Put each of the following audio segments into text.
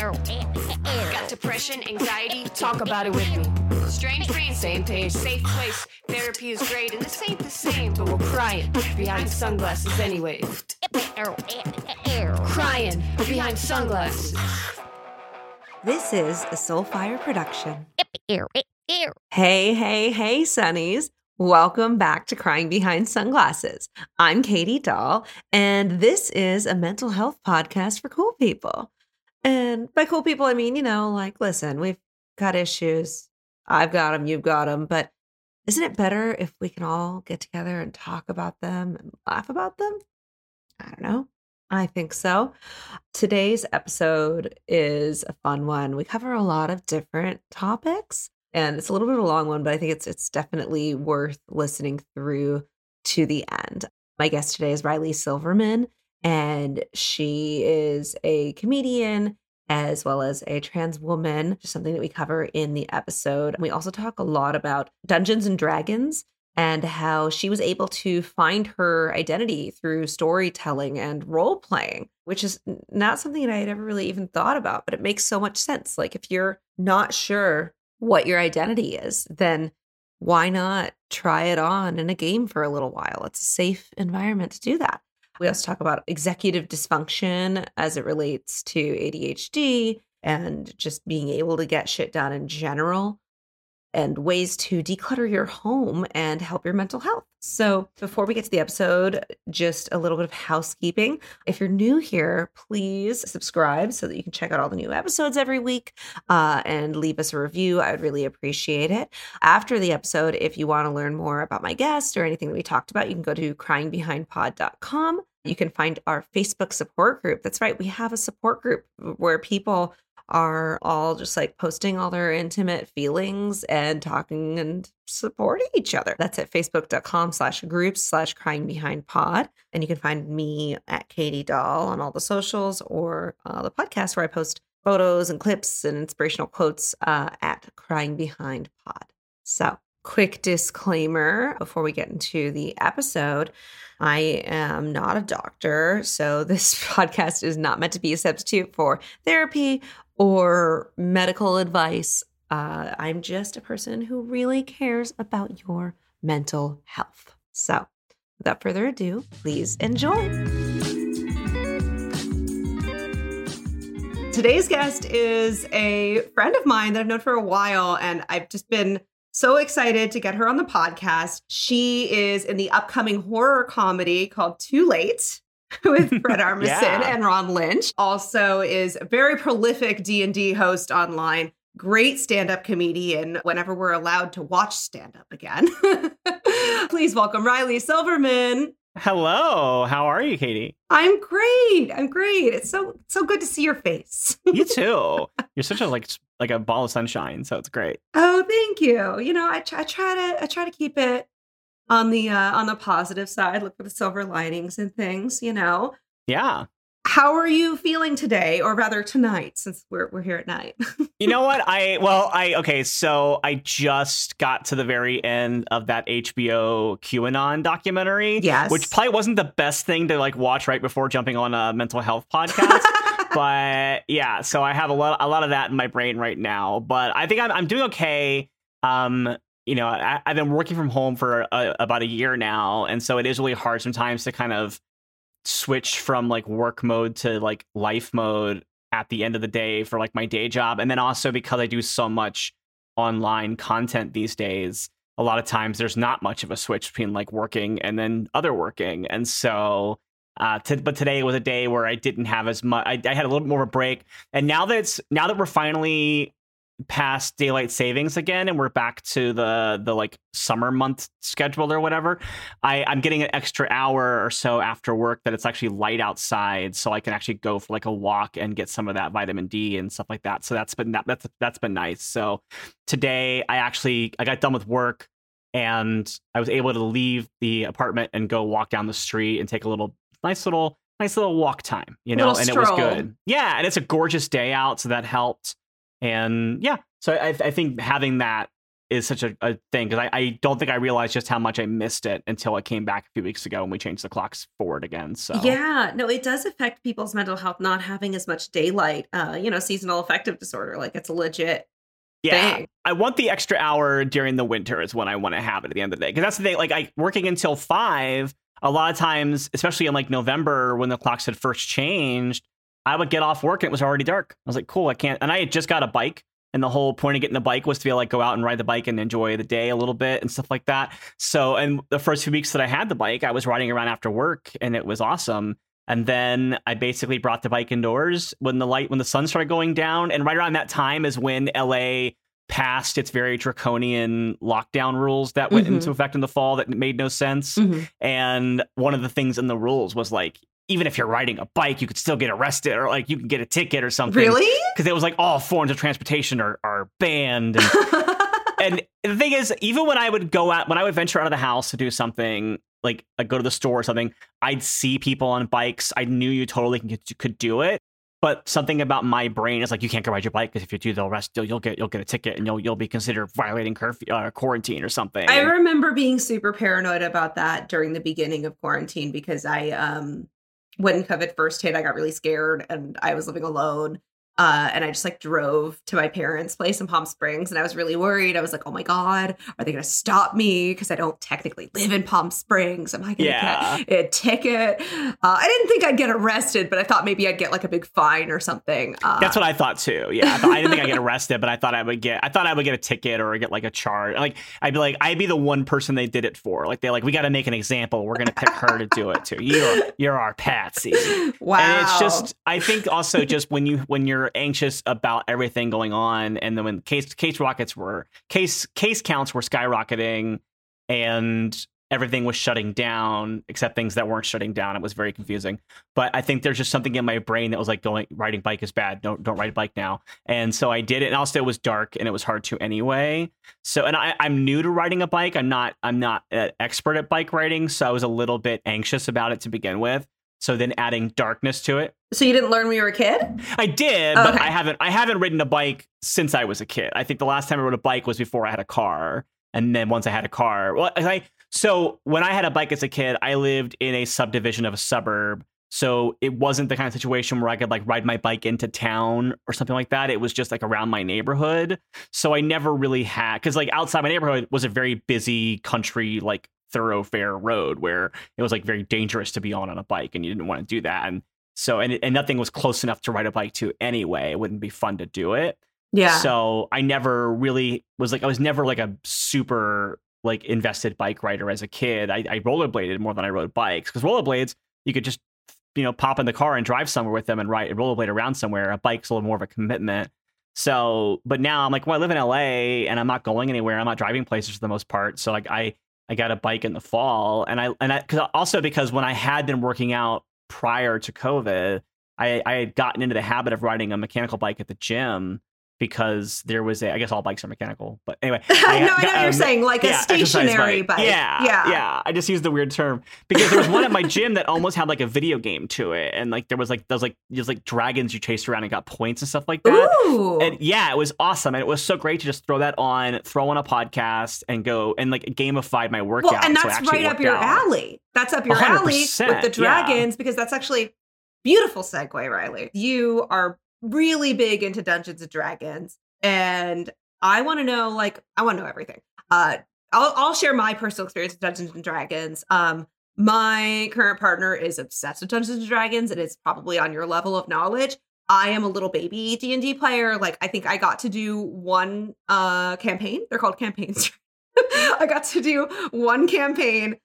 Got depression, anxiety, talk about it with me. Strange brain, same page, safe place. Therapy is great, and this ain't the same, but we're crying behind sunglasses anyway. Crying behind sunglasses. This is a Soulfire production. Hey, hey, hey, Sunnies. Welcome back to Crying Behind Sunglasses. I'm Katie Dahl, and this is a mental health podcast for cool people. And by cool people, I mean, you know, like, listen, we've got issues. I've got them, you've got them. But isn't it better if we can all get together and talk about them and laugh about them? I don't know. I think so. Today's episode is a fun one. We cover a lot of different topics and it's a little bit of a long one, but I think it's it's definitely worth listening through to the end. My guest today is Riley Silverman, and she is a comedian as well as a trans woman, just something that we cover in the episode. We also talk a lot about Dungeons and Dragons and how she was able to find her identity through storytelling and role playing, which is not something that I had ever really even thought about, but it makes so much sense. Like, if you're not sure what your identity is, then why not try it on in a game for a little while? It's a safe environment to do that. We also talk about executive dysfunction as it relates to ADHD and just being able to get shit done in general and ways to declutter your home and help your mental health. So, before we get to the episode, just a little bit of housekeeping. If you're new here, please subscribe so that you can check out all the new episodes every week uh, and leave us a review. I would really appreciate it. After the episode, if you want to learn more about my guest or anything that we talked about, you can go to cryingbehindpod.com. You can find our Facebook support group. That's right, we have a support group where people are all just like posting all their intimate feelings and talking and supporting each other. That's at facebook.com slash groups slash crying behind pod. And you can find me at Katie Dahl on all the socials or uh, the podcast where I post photos and clips and inspirational quotes uh, at crying behind pod. So quick disclaimer before we get into the episode. I am not a doctor, so this podcast is not meant to be a substitute for therapy or medical advice. Uh, I'm just a person who really cares about your mental health. So, without further ado, please enjoy. Today's guest is a friend of mine that I've known for a while, and I've just been so excited to get her on the podcast. She is in the upcoming horror comedy called Too Late. with Fred Armisen yeah. and Ron Lynch. Also is a very prolific D&D host online. Great stand-up comedian whenever we're allowed to watch stand-up again. Please welcome Riley Silverman. Hello, how are you, Katie? I'm great. I'm great. It's so so good to see your face. you too. You're such a like like a ball of sunshine, so it's great. Oh, thank you. You know, I, I try to I try to keep it on the uh, on the positive side, look for the silver linings and things, you know. Yeah. How are you feeling today, or rather tonight, since we're we're here at night? you know what? I well, I okay. So I just got to the very end of that HBO QAnon documentary. Yes, which probably wasn't the best thing to like watch right before jumping on a mental health podcast. but yeah, so I have a lot a lot of that in my brain right now. But I think I'm I'm doing okay. Um, you know, I, have been working from home for a, about a year now, and so it is really hard sometimes to kind of switch from like work mode to like life mode at the end of the day for like my day job, and then also because I do so much online content these days, a lot of times there's not much of a switch between like working and then other working, and so. Uh, but today was a day where I didn't have as much. I, I had a little bit more of a break, and now that it's now that we're finally past daylight savings again and we're back to the the like summer month schedule or whatever i i'm getting an extra hour or so after work that it's actually light outside so i can actually go for like a walk and get some of that vitamin d and stuff like that. So that's been that, that's that's been nice. So today i actually i got done with work and i was able to leave the apartment and go walk down the street and take a little nice little nice little walk time you know and stroll. it was good. yeah and it's a gorgeous day out so that helped and yeah, so I, I think having that is such a, a thing because I, I don't think I realized just how much I missed it until it came back a few weeks ago and we changed the clocks forward again. So yeah, no, it does affect people's mental health not having as much daylight. Uh, you know, seasonal affective disorder, like it's a legit yeah, thing. I want the extra hour during the winter is when I want to have it at the end of the day because that's the thing. Like I working until five, a lot of times, especially in like November when the clocks had first changed, I would get off work and it was already dark. I was like, cool, I can't. And I had just got a bike. And the whole point of getting the bike was to be like go out and ride the bike and enjoy the day a little bit and stuff like that. So, and the first few weeks that I had the bike, I was riding around after work and it was awesome. And then I basically brought the bike indoors when the light, when the sun started going down. And right around that time is when LA passed its very draconian lockdown rules that went Mhm. into effect in the fall that made no sense. Mhm. And one of the things in the rules was like, even if you're riding a bike, you could still get arrested or like you can get a ticket or something. Really? Because it was like all forms of transportation are, are banned. And, and the thing is, even when I would go out, when I would venture out of the house to do something, like, like go to the store or something, I'd see people on bikes. I knew you totally could, could do it. But something about my brain is like, you can't go ride your bike because if you do, they'll arrest you. You'll get you'll get a ticket and you'll you'll be considered violating curfew, uh, quarantine or something. I remember being super paranoid about that during the beginning of quarantine because I um when COVID first hit, I got really scared and I was living alone. Uh, and I just like drove to my parents' place in Palm Springs, and I was really worried. I was like, "Oh my god, are they going to stop me? Because I don't technically live in Palm Springs. Am I going to Yeah. get a ticket?" Uh, I didn't think I'd get arrested, but I thought maybe I'd get like a big fine or something. Uh, That's what I thought too. Yeah, I, thought, I didn't think I'd get arrested, but I thought I would get. I thought I would get a ticket or get like a charge. Like I'd be like, I'd be the one person they did it for. Like they're like, we got to make an example. We're gonna pick her to do it too. You're you're our patsy. wow. And it's just, I think also just when you when you're anxious about everything going on, and then when case case rockets were case case counts were skyrocketing, and everything was shutting down except things that weren't shutting down. It was very confusing. But I think there's just something in my brain that was like going riding bike is bad. Don't don't ride a bike now. And so I did it. And also it was dark and it was hard to anyway. So and I, I'm new to riding a bike. I'm not I'm not an expert at bike riding, so I was a little bit anxious about it to begin with. So then adding darkness to it. so you didn't learn when you were a kid? I did, but Okay. I haven't I haven't ridden a bike since I was a kid. I think the last time I rode a bike was before I had a car. And then once I had a car, well, I so when I had a bike as a kid, I lived in a subdivision of a suburb. So it wasn't the kind of situation where I could like ride my bike into town or something like that. It was just like around my neighborhood. So I never really had because like outside my neighborhood was a very busy country like thoroughfare road where it was like very dangerous to be on on a bike and you didn't want to do that. And so and and nothing was close enough to ride a bike to anyway. It wouldn't be fun to do it. Yeah. So I never really was like I was never like a super like invested bike rider as a kid. I, I rollerbladed more than I rode bikes because rollerblades you could just you know pop in the car and drive somewhere with them and ride a rollerblade around somewhere. A bike's a little more of a commitment. So, but now I'm like, well, I live in LA and I'm not going anywhere. I'm not driving places for the most part. So like I I got a bike in the fall. And I and I cause also because when I had been working out prior to COVID, I I had gotten into the habit of riding a mechanical bike at the gym because there was a I guess all bikes are mechanical, but anyway. no, I know got- what you're um, saying, like a yeah, exercise stationary bike. Yeah, yeah, yeah. I just used the weird term because there was one at my gym that almost had like a video game to it, and like there was like those like there's like dragons you chased around and got points and stuff like that. Ooh. And yeah, it was awesome, and it was so great to just throw that on, throw on a podcast, and go and like gamify my workout. well, and that's actually right up your out. alley. That's up your alley with 100%, the yeah. dragons because that's actually beautiful segue, Riley. You are really big into Dungeons and Dragons, and I want to know, like, I want to know everything. Uh, I'll I'll share my personal experience with Dungeons and Dragons. Um, my current partner is obsessed with Dungeons and Dragons, and it's probably on your level of knowledge. I am a little baby D and D player. Like, I think I got to do one uh campaign. They're called campaigns. I got to do one campaign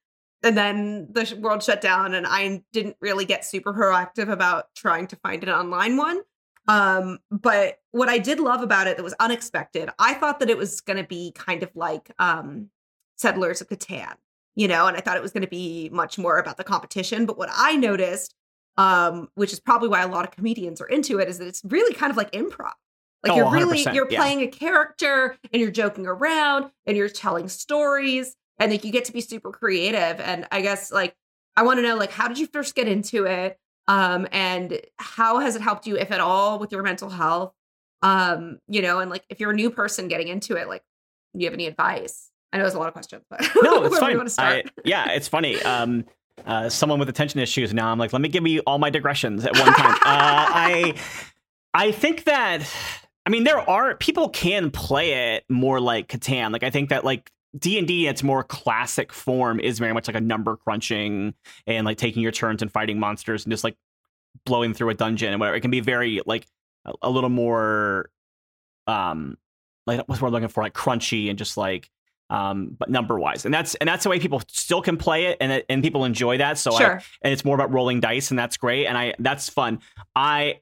and then the world shut down and I didn't really get super proactive about trying to find an online one. Um but what I did love about it that was unexpected. I thought that it was going to be kind of like um Settlers of Catan, you know, and I thought it was going to be much more about the competition, but what I noticed um which is probably why a lot of comedians are into it is that it's really kind of like improv. Like Oh, you're really you're yeah. playing a character and you're joking around and you're telling stories and like you get to be super creative and I guess like I want to know like how did you first get into it um and how has it helped you if at all with your mental health um you know and like if you're a new person getting into it like do you have any advice? I know there's a lot of questions, but no, it's fine. I, yeah, it's funny. Um, uh, someone with attention issues now. I'm like, let me give me all my digressions at one time. uh, I I think that I mean there are people can play it more like Catan. Like I think that like D and D, its more classic form is very much like a number crunching and like taking your turns and fighting monsters and just like blowing through a dungeon and whatever. It can be very like a, a little more um like what's what I'm looking for like crunchy and just like um but number wise and that's and that's the way people still can play it and it, and people enjoy that so sure. I, and it's more about rolling dice and that's great and i that's fun i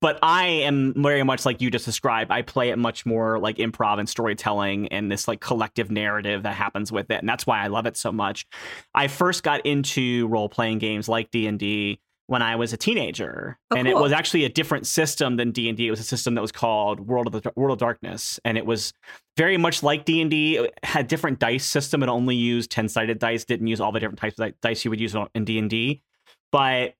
but i am very much like you just described i play it much more like improv and storytelling and this like collective narrative that happens with it and that's why i love it so much i first got into role playing games like d&d when I was a teenager, oh, and cool. it was actually a different system than D and D. It was a system that was called World of the World of Darkness, and it was very much like D and D. It had different dice system. It only used ten sided dice. Didn't use all the different types of dice you would use in D and D, but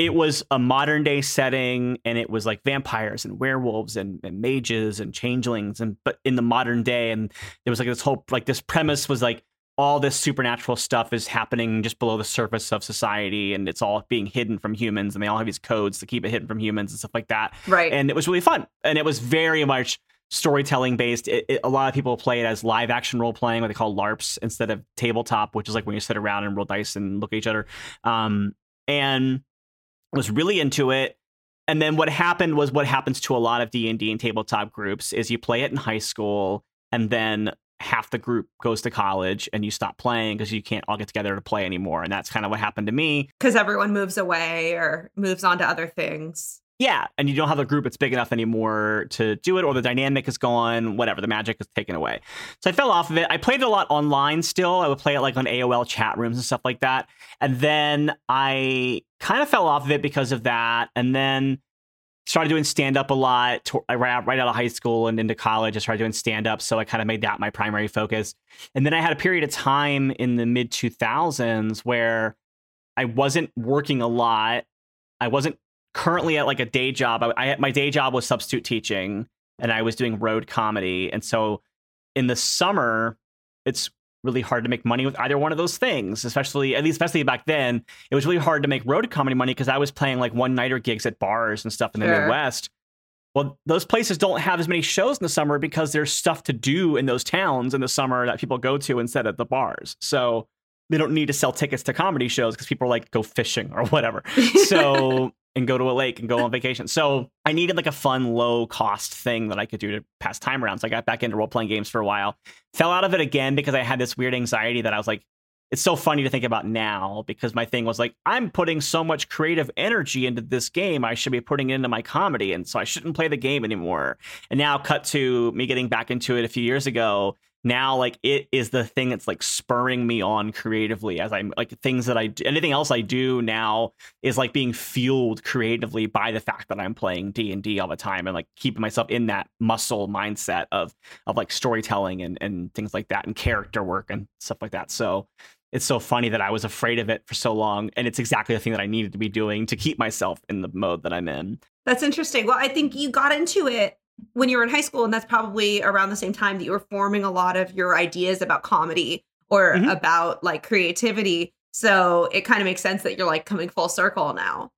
it was a modern day setting, and it was like vampires and werewolves and, and mages and changelings, and but in the modern day, and there was like this whole like this premise was like all this supernatural stuff is happening just below the surface of society and it's all being hidden from humans and they all have these codes to keep it hidden from humans and stuff like that. Right. And it was really fun and it was very much storytelling based. It, it, a lot of people play it as live action role playing what they call larps instead of tabletop which is like when you sit around and roll dice and look at each other. Um, and was really into it and then what happened was what happens to a lot of d&d and tabletop groups is you play it in high school and then half the group goes to college and you stop playing because you can't all get together to play anymore. And that's kind of what happened to me. Because everyone moves away or moves on to other things. Yeah. And you don't have a group that's big enough anymore to do it, or the dynamic is gone, whatever, the magic is taken away. So I fell off of it. I played it a lot online still. I would play it like on AOL chat rooms and stuff like that. And then I kind of fell off of it because of that. And then started doing stand up a lot to, uh, right, out, right out of high school and into college. I started doing stand up. So I kind of made that my primary focus. And then I had a period of time in the mid 2000s where I wasn't working a lot. I wasn't currently at like a day job. I, I my day job was substitute teaching and I was doing road comedy. And so in the summer, it's really hard to make money with either one of those things, especially at least especially back then. It was really hard to make road comedy money because I was playing like one nighter gigs at bars and stuff in the sure. Midwest. Well, those places don't have as many shows in the summer because there's stuff to do in those towns in the summer that people go to instead of the bars. So they don't need to sell tickets to comedy shows because people are like go fishing or whatever. So and go to a lake and go on vacation. So I needed like a fun, low cost thing that I could do to pass time around. So I got back into role playing games for a while. Fell out of it again because I had this weird anxiety that I was like, it's so funny to think about now because my thing was like, I'm putting so much creative energy into this game. I should be putting it into my comedy. And so I shouldn't play the game anymore. And now, cut to me getting back into it a few years ago now like it is the thing that's like spurring me on creatively as i'm like things that i do anything else i do now is like being fueled creatively by the fact that i'm playing d&d all the time and like keeping myself in that muscle mindset of of like storytelling and and things like that and character work and stuff like that. So it's so funny that i was afraid of it for so long and it's exactly the thing that i needed to be doing to keep myself in the mode that i'm in. That's interesting. Well i think you got into it when you were in high school, and that's probably around the same time that you were forming a lot of your ideas about comedy or mm-hmm. about like creativity. So it kind of makes sense that you're like coming full circle now.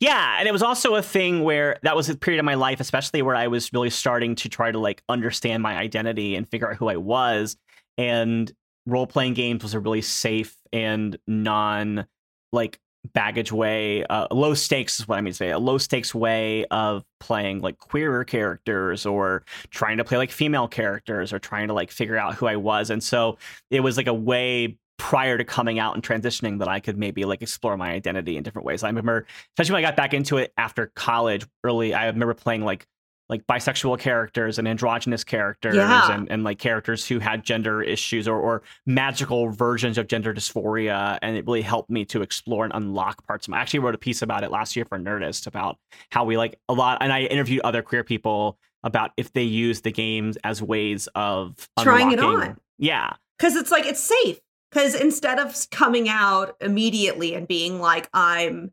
Yeah, and it was also a thing where that was a period of my life, especially where I was really starting to try to like understand my identity and figure out who I was. And role playing games was a really safe and non like baggage way, uh, low stakes is what I mean to say, a low stakes way of playing like queerer characters or trying to play like female characters or trying to like figure out who I was. And so it was like a way prior to coming out and transitioning that I could maybe like explore my identity in different ways. I remember, especially when I got back into it after college early, I remember playing like like bisexual characters and androgynous characters yeah. and, and like characters who had gender issues or, or magical versions of gender dysphoria and it really helped me to explore and unlock parts of my I actually wrote a piece about it last year for nerdist about how we like a lot and i interviewed other queer people about if they use the games as ways of trying it on. Yeah. Because it's like it's safe. Because instead of coming out immediately and being like i'm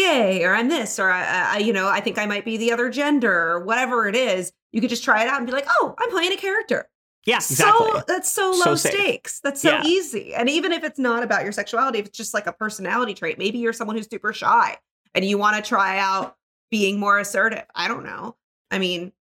gay or I'm this or I, I, you know I think I might be the other gender or whatever it is. You could just try it out and be like, oh, I'm playing a character. Yeah, exactly. So that's so So low safe. stakes. That's so Yeah. easy. And even if it's not about your sexuality, if it's just like a personality trait, maybe you're someone who's super shy and you want to try out being more assertive. I don't know. I mean,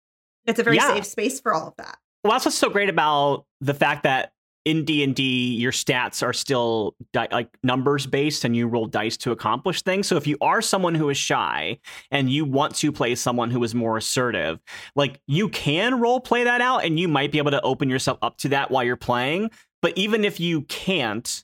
it's a very Yeah. safe space for all of that. Well, that's what's so great about the fact that in D and D, your stats are still di- like numbers based, and you roll dice to accomplish things. So if you are someone who is shy and you want to play someone who is more assertive, like you can role play that out, and you might be able to open yourself up to that while you're playing. But even if you can't,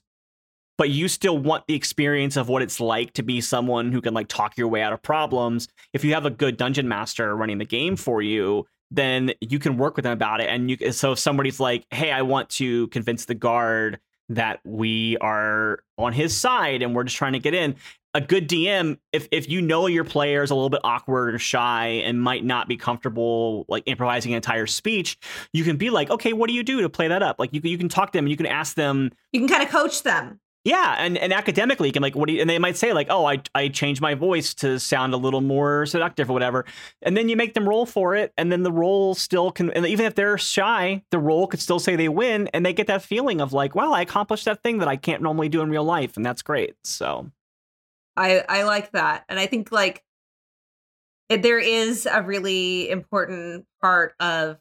but you still want the experience of what it's like to be someone who can like talk your way out of problems. If you have a good dungeon master running the game for you, then you can work with them about it. And you so if somebody's like, "Hey, I want to convince the guard that we are on his side and we're just trying to get in." A good DM, if if you know your player is a little bit awkward or shy and might not be comfortable like improvising an entire speech, you can be like, "Okay, what do you do to play that up?" Like you you can talk to them you can ask them, You can kind of coach them. Yeah, and, and academically, you can like what do you, and they might say like, oh, I I changed my voice to sound a little more seductive or whatever, and then you make them roll for it, and then the roll still can, and even if they're shy, the roll could still say they win, and they get that feeling of like, well, I accomplished that thing that I can't normally do in real life, and that's great. So I I like that, and I think like there is a really important part of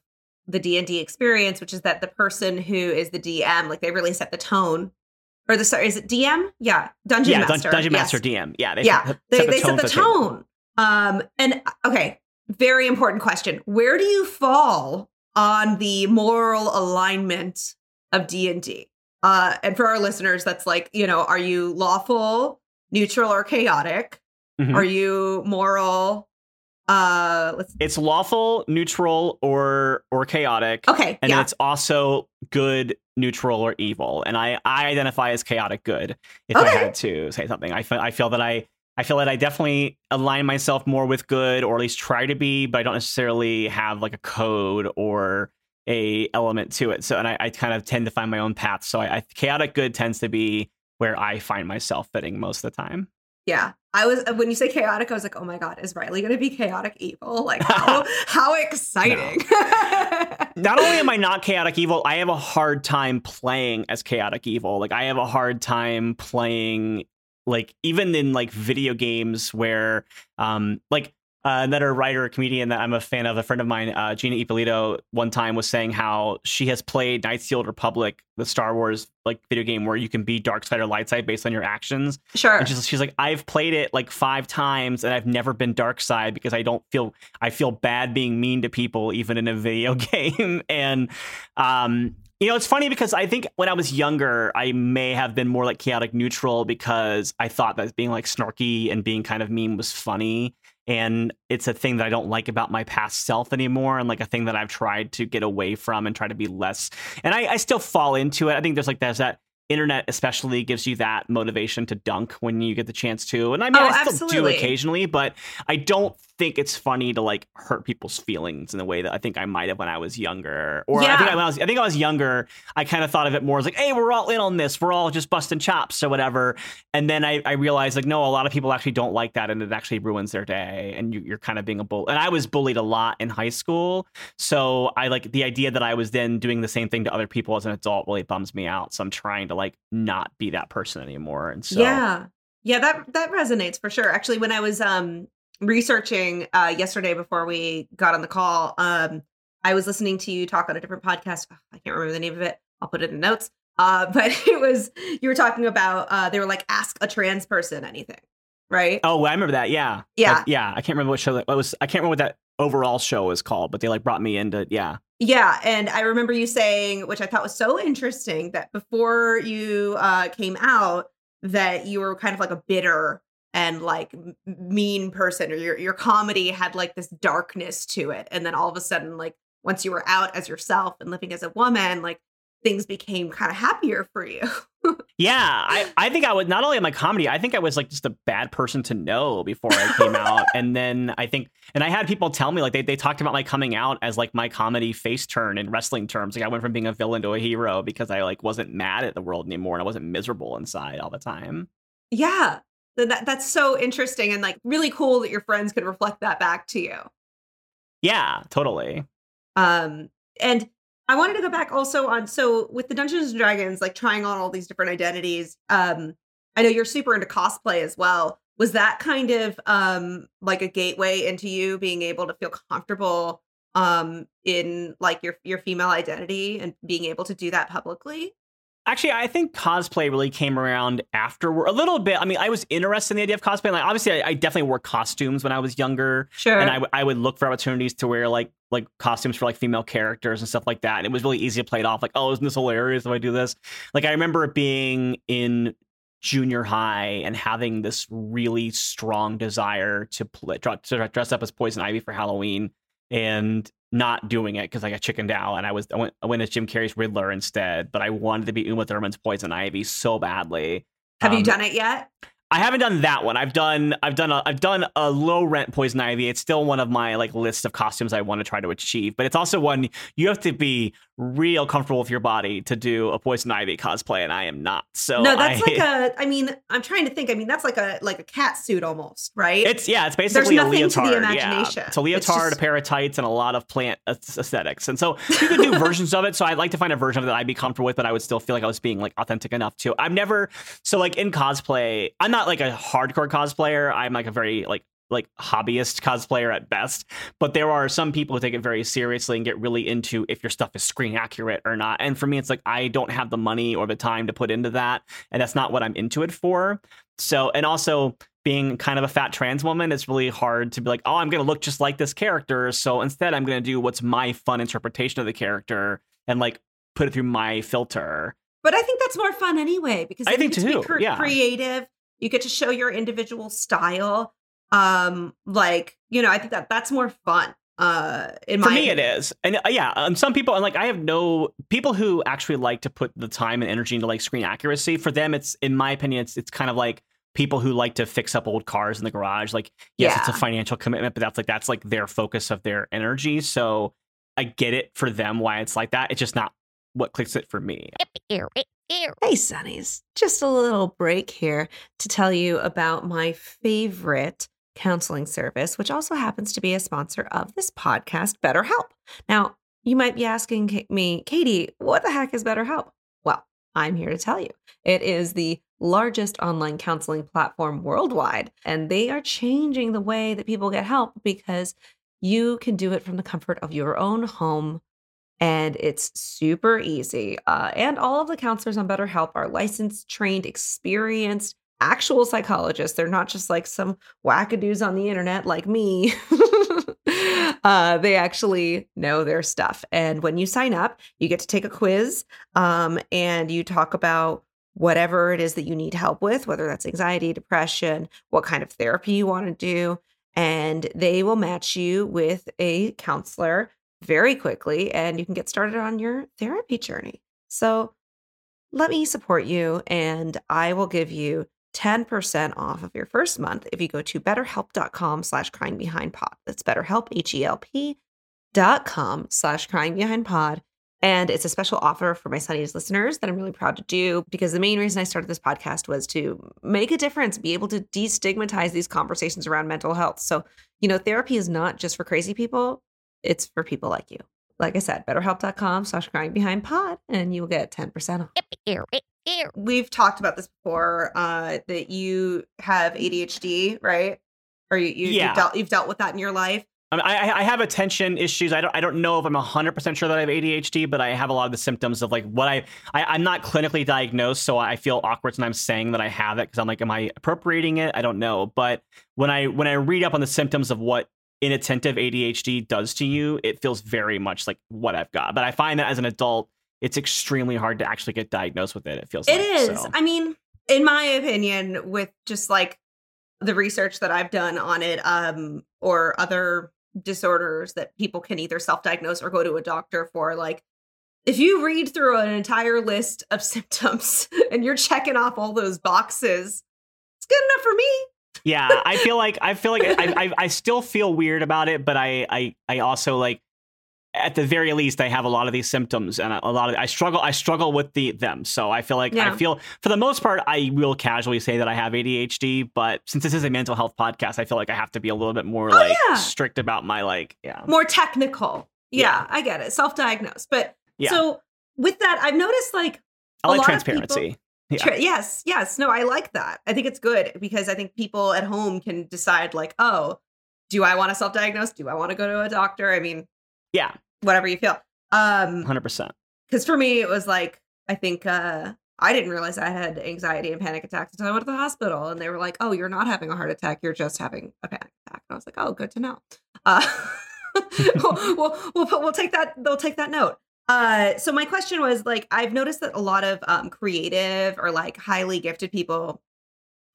the D and D experience, which is that the person who is the DM, like they really set the tone, or the sorry, is it DM? Yeah, dungeon yeah, Dun- master. dungeon yes. master DM, yeah, they yeah, set, they set the they tone set the tone. Um, and okay, very important question: Where do you fall on the moral alignment of D and D? Uh, and for our listeners, that's like you know, are you lawful, neutral, or chaotic? Mhm. Are you moral? Uh, let's. It's lawful, neutral, or or chaotic. Okay, and yeah, it's also good, neutral, or evil. And I, I identify as chaotic good. If I had to say something, I feel I feel that I I feel that I definitely align myself more with good, or at least try to be, but I don't necessarily have like a code or a element to it. So, and I, I kind of tend to find my own path. So, I, I chaotic good tends to be where I find myself fitting most of the time. yeah. I was when you say chaotic, I was like, oh my god, is Riley going to be chaotic evil? Like how how exciting! not only am I not chaotic evil, I have a hard time playing as chaotic evil. Like I have a hard time playing like even in like video games where um like uh, another writer comedian that I'm a fan of, a friend of mine, uh, Gina Ippolito, one time was saying how she has played Knights of the Old Republic, the Star Wars like video game where you can be dark side or light side based on your actions. sure. And she's, she's like, I've played it like five times and I've never been dark side because I don't feel I feel bad being mean to people even in a video game. and um, you know, it's funny because I think when I was younger, I may have been more like chaotic neutral because I thought that being like snarky and being kind of mean was funny. And it's a thing that I don't like about my past self anymore, and like a thing that I've tried to get away from and try to be less. And I, I still fall into it. I think there's like there's that internet especially gives you that motivation to dunk when you get the chance to. And I mean, Oh, I still do occasionally, but I don't think it's funny to like hurt people's feelings in the way that I think I might have when I was younger. Or I think Yeah. I, when I was I think I was younger, I kind of thought of it more as like, hey, we're all in on this. We're all just busting chops or whatever. And then I, I realized like, no, a lot of people actually don't like that and it actually ruins their day. And you, you're kind of being a bull. And I was bullied a lot in high school. So I like the idea that I was then doing the same thing to other people as an adult really bums me out. So I'm trying to like not be that person anymore. And so Yeah. Yeah, that that resonates for sure. Actually, when I was um researching uh yesterday before we got on the call, um I was listening to you talk on a different podcast. I can't remember the name of it. I'll put it in notes. Uh but it was you were talking about uh they were like ask a trans person anything, right? Oh, I remember that. Yeah. Yeah. Like, yeah. I can't remember what show that what was. I can't remember what that overall show was called, but they like brought me into, yeah. Yeah, and I remember you saying, which I thought was so interesting, that before you uh, came out, that you were kind of like a bitter and like mean person, or your your comedy had like this darkness to it, and then all of a sudden, like once you were out as yourself and living as a woman, like things became kind of happier for you. Yeah. I, I think I was not only in my comedy, I think I was like just a bad person to know before I came out. And then I think, and I had people tell me like they, they talked about my coming out as like my comedy face turn in wrestling terms. Like I went from being a villain to a hero because I like wasn't mad at the world anymore and I wasn't miserable inside all the time. yeah, that that's so interesting and like really cool that your friends could reflect that back to you. Yeah, totally. Um, and I wanted to go back also on so with the Dungeons and Dragons, like trying on all these different identities. Um, I know you're super into cosplay as well. Was that kind of um like a gateway into you being able to feel comfortable um in like your your female identity and being able to do that publicly? Actually, I think cosplay really came around after a little bit. I mean, I was interested in the idea of cosplay. Like, obviously, I, I definitely wore costumes when I was younger. Sure. And I, w- I would look for opportunities to wear like like costumes for like female characters and stuff like that. And it was really easy to play it off like, oh, isn't this hilarious if I do this? Like, I remember it being in junior high and having this really strong desire to play, to dress up as Poison Ivy for Halloween and not doing it because I got chickened out and I was I went I went as Jim Carrey's Riddler instead, but I wanted to be Uma Thurman's Poison Ivy so badly. Have um, you done it yet? I haven't done that one. I've done I've done a I've done a low rent poison ivy. It's still one of my like list of costumes I want to try to achieve, but it's also one you have to be real comfortable with your body to do a poison ivy cosplay, and I am not. So no, that's I, like a. I mean, I'm trying to think. I mean, that's like a like a cat suit almost, right? It's yeah, it's basically There's a leotard. To the imagination. Yeah. It's a leotard, just... a pair of tights, and a lot of plant aesthetics. And so you can do versions of it. So I'd like to find a version of it that I'd be comfortable with, but I would still feel like I was being like authentic enough to. I've never so like in cosplay. I'm not like a hardcore cosplayer. I'm like a very like like hobbyist cosplayer at best. But there are some people who take it very seriously and get really into if your stuff is screen accurate or not. And for me, it's like I don't have the money or the time to put into that, and that's not what I'm into it for. So, and also being kind of a fat trans woman, it's really hard to be like, oh, I'm going to look just like this character. So instead, I'm going to do what's my fun interpretation of the character and like put it through my filter. But I think that's more fun anyway because I think too. Cre- yeah. creative. You get to show your individual style um like you know i think that that's more fun uh in my for me opinion. it is and uh, yeah um, some people and like i have no people who actually like to put the time and energy into like screen accuracy for them it's in my opinion it's it's kind of like people who like to fix up old cars in the garage like yes yeah. it's a financial commitment but that's like that's like their focus of their energy so i get it for them why it's like that it's just not what clicks it for me Hey, Sunnies. Just a little break here to tell you about my favorite counseling service, which also happens to be a sponsor of this podcast, BetterHelp. Now, you might be asking me, Katie, what the heck is BetterHelp? Well, I'm here to tell you. It is the largest online counseling platform worldwide, and they are changing the way that people get help because you can do it from the comfort of your own home. And it's super easy. Uh, and all of the counselors on BetterHelp are licensed, trained, experienced, actual psychologists. They're not just like some wackadoos on the internet like me. uh, they actually know their stuff. And when you sign up, you get to take a quiz um, and you talk about whatever it is that you need help with, whether that's anxiety, depression, what kind of therapy you want to do. And they will match you with a counselor very quickly and you can get started on your therapy journey. So let me support you and I will give you 10% off of your first month if you go to betterhelp.com slash crying behind pod. That's betterhelp, H-E-L-P dot com slash crying behind pod. And it's a special offer for my Sunnies listeners that I'm really proud to do because the main reason I started this podcast was to make a difference, be able to destigmatize these conversations around mental health. So, you know, therapy is not just for crazy people, it's for people like you. Like I said, betterhelp.com slash crying behind pod, and you will get 10% off. We've talked about this before uh, that you have ADHD, right? Or you, you, yeah. you've, dealt, you've dealt with that in your life. I, mean, I, I have attention issues. I don't I don't know if I'm 100% sure that I have ADHD, but I have a lot of the symptoms of like what I, I am not clinically diagnosed, so I feel awkward when I'm saying that I have it because I'm like, am I appropriating it? I don't know. But when I when I read up on the symptoms of what inattentive ADHD does to you, it feels very much like what I've got. But I find that as an adult, it's extremely hard to actually get diagnosed with it. It feels it like, is. So. I mean, in my opinion, with just like the research that I've done on it, um, or other disorders that people can either self-diagnose or go to a doctor for, like if you read through an entire list of symptoms and you're checking off all those boxes, it's good enough for me. yeah, I feel like I feel like I, I, I still feel weird about it, but I I I also like at the very least I have a lot of these symptoms and a lot of I struggle I struggle with the them. So I feel like yeah. I feel for the most part I will casually say that I have ADHD, but since this is a mental health podcast, I feel like I have to be a little bit more oh, like yeah. strict about my like yeah. More technical. Yeah, yeah. I get it. Self-diagnosed. But. So with that, I've noticed like I a like lot of transparency. people-. Tra- yes, yes. No, I like that. I think it's good because I think people at home can decide, like, oh, do I want to self diagnose? Do I want to go to a doctor? I mean, Yeah. Whatever you feel. Um, 100%. because for me, it was like, I think uh, I didn't realize I had anxiety and panic attacks until I went to the hospital, and they were like, oh, you're not having a heart attack, you're just having a panic attack. And I was like, oh, good to know. Uh, we'll, we'll, we'll, put- we'll take that, they'll take that note. Uh, so my question was like, I've noticed that a lot of um, creative or like highly gifted people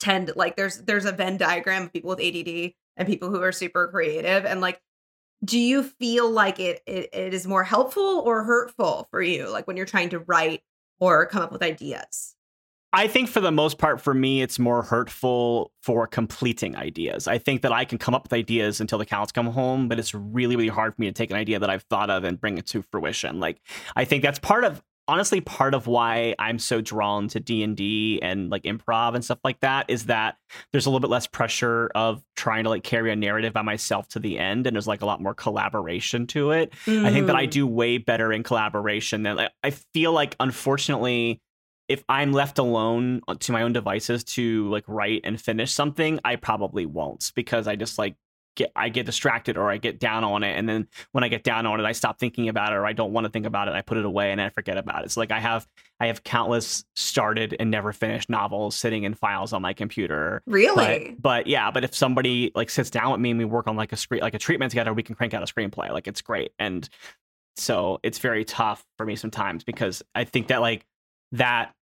tend like there's there's a Venn diagram of people with ADD and people who are super creative and like do you feel like it, it it is more helpful or hurtful for you like when you're trying to write or come up with ideas I think for the most part, for me, it's more hurtful for completing ideas. I think that I can come up with ideas until the cows come home, but it's really, really hard for me to take an idea that I've thought of and bring it to fruition. Like, I think that's part of, honestly, part of why I'm so drawn to D and D and like improv and stuff like that is that there's a little bit less pressure of trying to like carry a narrative by myself to the end, and there's like a lot more collaboration to it. I think that I Mm. do way better in collaboration than like, I feel like unfortunately if I'm left alone to my own devices to like write and finish something, I probably won't because I just like get I get distracted or I get down on it and then when I get down on it I stop thinking about it or I don't want to think about it I put it away and I forget about it. So like I have I have countless started and never finished novels sitting in files on my computer. really But, but yeah, but if somebody like sits down with me and we work on like a screen like a treatment together, we can crank out a screenplay. Like it's great. And so it's very tough for me sometimes because I think that like that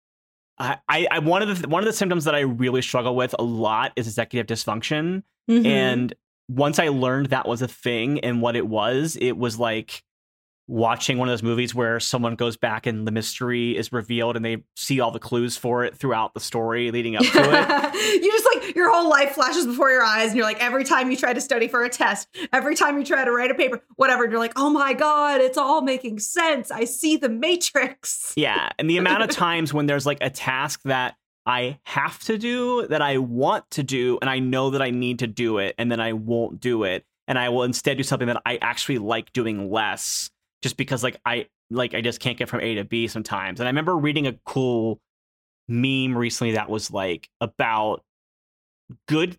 I, I one of the one of the symptoms that I really struggle with a lot is executive dysfunction. Mhm. And once I learned that was a thing and what it was, it was like watching one of those movies where someone goes back and the mystery is revealed and they see all the clues for it throughout the story leading up to it. you just like your whole life flashes before your eyes, and you're like, every time you try to study for a test, every time you try to write a paper, whatever, and you're like, oh my God, it's all making sense. I see the matrix. Yeah, and the amount of times when there's like a task that I have to do that I want to do and I know that I need to do it and then I won't do it and I will instead do something that I actually like doing less just because like I like I just can't get from A to B sometimes. And I remember reading a cool meme recently that was like about good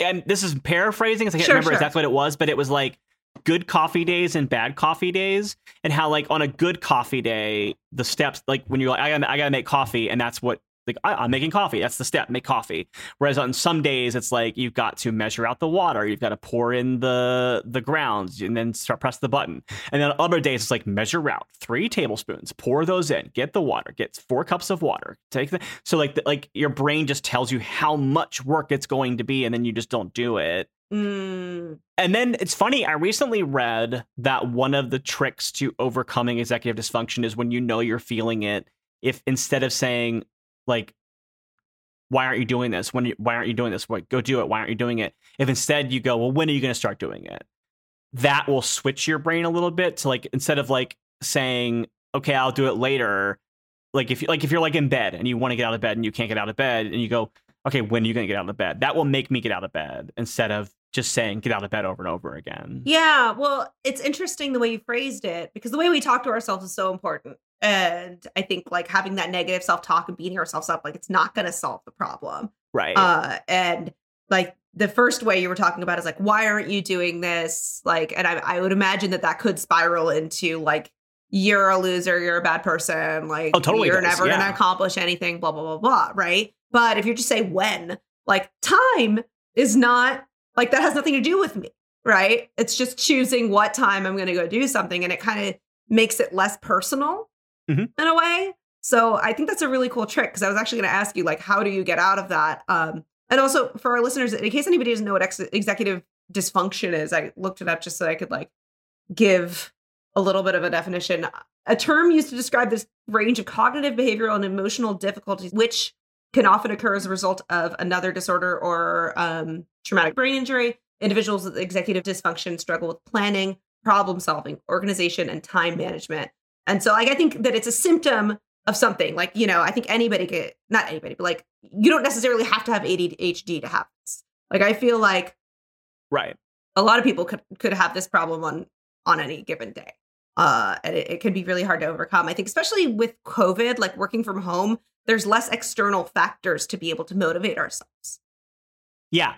and this is paraphrasing 'cause I can't Sure, remember sure. exactly what it was, but it was like good coffee days and bad coffee days and how like on a good coffee day the steps like when you're like I gotta, I gotta make coffee and that's what like I, I'm making coffee. That's the step make coffee. Whereas on some days it's like you've got to measure out the water. You've got to pour in the the grounds and then start press the button. And then on other days it's like measure out. Three tablespoons. Pour those in. Get the water. Get four cups of water. Take the so like the, like your brain just tells you how much work it's going to be and then you just don't do it. Mm, and then it's funny, I recently read that one of the tricks to overcoming executive dysfunction is when you know you're feeling it, if instead of saying, like, why aren't you doing this? When you, why aren't you doing this? What go do it? Why aren't you doing it? If instead you go, well, when are you going to start doing it? That will switch your brain a little bit to like instead of like saying, okay, I'll do it later. Like if like if you're like in bed and you want to get out of bed and you can't get out of bed and you go, okay, when are you going to get out of bed? That will make me get out of bed instead of just saying get out of bed over and over again. yeah, well, it's interesting the way you phrased it because the way we talk to ourselves is so important. And I think like having that negative self talk and beating ourselves up, like it's not going to solve the problem. Right. uh and like the first way you were talking about is like why aren't you doing this like and I, I would imagine that that could spiral into like you're a loser you're a bad person like Oh, totally you're does, never yeah. gonna accomplish anything blah blah blah blah right but if you just say when like time is not like that has nothing to do with me right it's just choosing what time i'm gonna go do something and it kind of makes it less personal Mhm. in a way so I think that's a really cool trick because I was actually going to ask you like how do you get out of that? Um, and also for our listeners, in case anybody doesn't know what ex- executive dysfunction is, I looked it up just so I could like give a little bit of a definition. A term used to describe this range of cognitive, behavioral, and emotional difficulties, which can often occur as a result of another disorder or um, traumatic brain injury. Individuals with executive dysfunction struggle with planning, problem solving, organization, and time management. And so, like, I think that it's a symptom of something. Like, you know, I think anybody could, not anybody, but like, you don't necessarily have to have ADHD to have this. Like, I feel like right. a lot of people could could have this problem on on any given day. uh, and it, it can be really hard to overcome. I think, especially with COVID, like working from home, there's less external factors to be able to motivate ourselves. Yeah,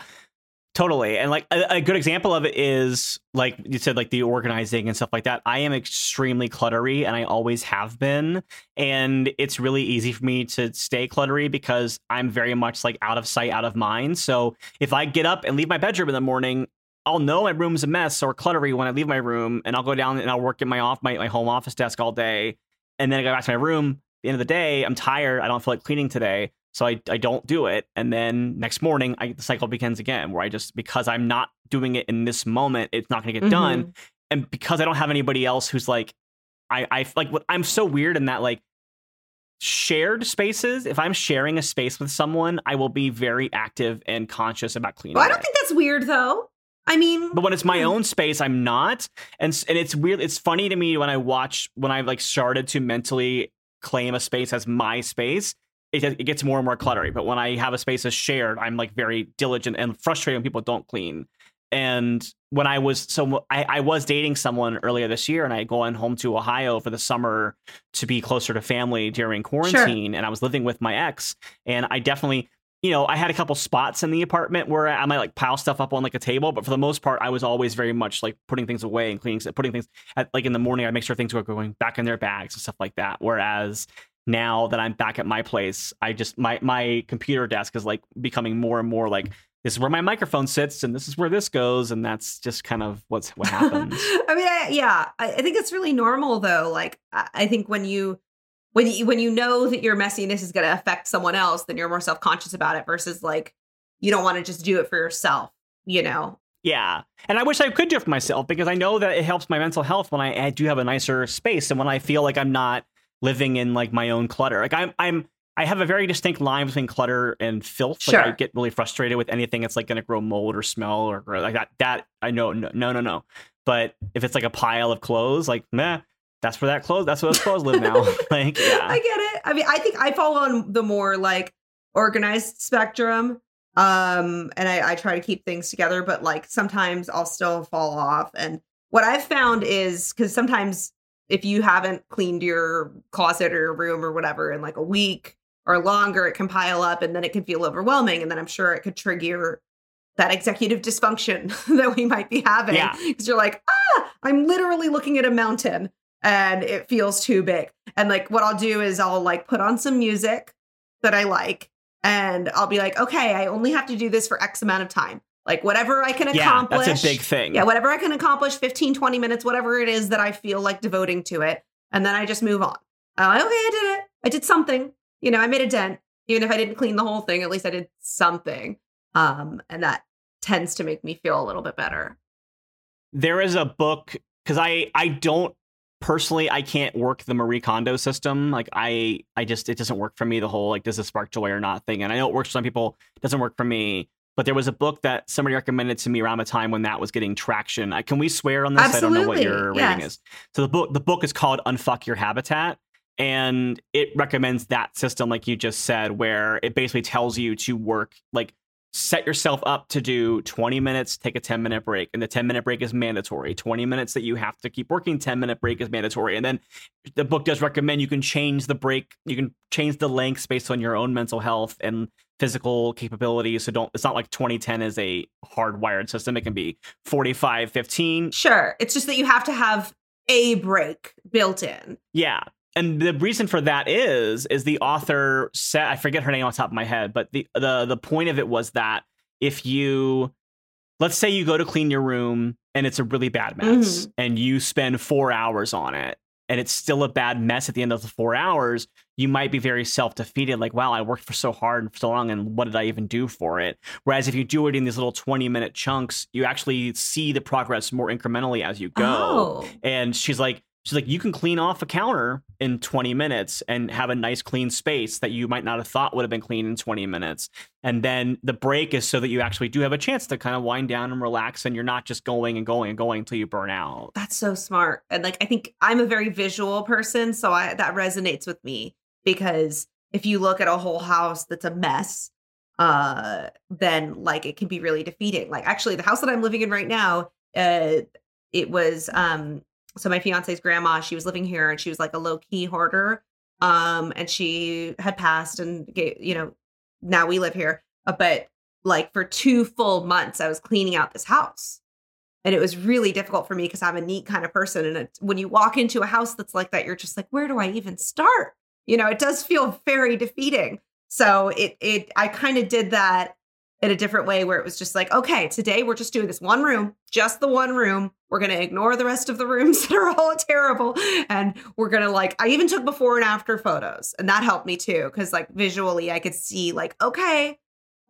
totally. And like a, a, good example of it is like you said, like the organizing and stuff like that. I am extremely cluttery and I always have been. And it's really easy for me to stay cluttery because I'm very much like out of sight, out of mind. So if I get up and leave my bedroom in the morning, I'll know my room's a mess or cluttery when I leave my room, and I'll go down and I'll work at my off my, my home office desk all day, and then I go back to my room. At the end of the day, I'm tired. I don't feel like cleaning today, so I, I don't do it. And then next morning, I, the cycle begins again, where I just because I'm not doing it in this moment, it's not going to get mm-hmm. done, and because I don't have anybody else who's like, I I like I'm so weird in that like shared spaces if i'm sharing a space with someone i will be very active and conscious about cleaning well, i don't it. think that's weird though I mean, but when it's my hmm. own space, I'm not, and and it's weird. It's funny to me when I watch when I've like started to mentally claim a space as my space. It, it gets more and more cluttery. But when I have a space that's shared, I'm like very diligent and frustrated when people don't clean. And when I was so I, I was dating someone earlier this year, and I go on home to Ohio for the summer to be closer to family during quarantine, sure. and I was living with my ex, and I definitely you know, I had a couple spots in the apartment where I might like pile stuff up on like a table, but for the most part, I was always very much like putting things away and cleaning, putting things at like in the morning. I make sure things were going back in their bags and stuff like that. Whereas now that I'm back at my place, I just my my computer desk is like becoming more and more like this is where my microphone sits and this is where this goes and that's just kind of what's what happens. I mean, I, yeah, I, I think it's really normal though. Like I think when you when you when you know that your messiness is going to affect someone else, then you're more self conscious about it versus like you don't want to just do it for yourself. You know. Yeah, and I wish I could do it for myself because I know that it helps my mental health when I, I do have a nicer space and when I feel like I'm not living in like my own clutter. Like I'm I'm I have a very distinct line between clutter and filth. Sure. Like I get really frustrated with anything that's like going to grow mold or smell or like that. That I know, no, no, no, no. But if it's like a pile of clothes, like meh, that's where that clothes that's where those clothes live now like yeah i get it i mean i think i fall on the more like organized spectrum um and i i try to keep things together but like sometimes i'll still fall off and what i've found is because sometimes if you haven't cleaned your closet or your room or whatever in like a week or longer it can pile up and then it can feel overwhelming and then i'm sure it could trigger that executive dysfunction that we might be having because yeah. you're like ah i'm literally looking at a mountain and it feels too big. And like what I'll do is I'll like put on some music that I like and I'll be like, okay, I only have to do this for X amount of time. Like whatever I can accomplish. Yeah, that's a big thing. Yeah, whatever I can accomplish, 15, 20 minutes, whatever it is that I feel like devoting to it. And then I just move on. I'm like, okay, I did it. I did something. You know, I made a dent. Even if I didn't clean the whole thing, at least I did something. Um, and that tends to make me feel a little bit better. There is a book because I I don't personally i can't work the marie kondo system like i i just it doesn't work for me the whole like does this spark joy or not thing and i know it works for some people it doesn't work for me but there was a book that somebody recommended to me around the time when that was getting traction I, can we swear on this Absolutely. i don't know what your yes. rating is so the book the book is called unfuck your habitat and it recommends that system like you just said where it basically tells you to work like set yourself up to do 20 minutes, take a 10 minute break. And the 10 minute break is mandatory. 20 minutes that you have to keep working, 10 minute break is mandatory. And then the book does recommend you can change the break, you can change the lengths based on your own mental health and physical capabilities. So don't, it's not like 2010 is a hardwired system. It can be 45, 15. Sure. It's just that you have to have a break built in. Yeah and the reason for that is is the author said I forget her name on top of my head, but the the the point of it was that if you let's say you go to clean your room and it's a really bad mess mm-hmm. and you spend 4 hours on it and it's still a bad mess at the end of the 4 hours, you might be very self-defeated like wow, I worked for so hard and for so long and what did I even do for it? Whereas if you do it in these little 20-minute chunks, you actually see the progress more incrementally as you go. Oh. And she's like She's like, you can clean off a counter in 20 minutes and have a nice clean space that you might not have thought would have been clean in 20 minutes. And then the break is so that you actually do have a chance to kind of wind down and relax and you're not just going and going and going until you burn out. That's so smart. And like, I think I'm a very visual person. So I, that resonates with me because if you look at a whole house that's a mess, uh, then like it can be really defeating. Like, actually, the house that I'm living in right now, uh, it was um so my fiance's grandma, she was living here and she was like a low key hoarder. Um, and she had passed and gave, you know, now we live here. Uh, but like for two full months, I was cleaning out this house. And it was really difficult for me because I'm a neat kind of person. And it, when you walk into a house that's like that, you're just like, where do I even start? You know, it does feel very defeating. So it it I kind of did that in a different way where it was just like, okay, today we're just doing this one room, just the one room. We're going to ignore the rest of the rooms that are all terrible. And we're going to like, I even took before and after photos, and that helped me too. Cause like visually, I could see, like, okay,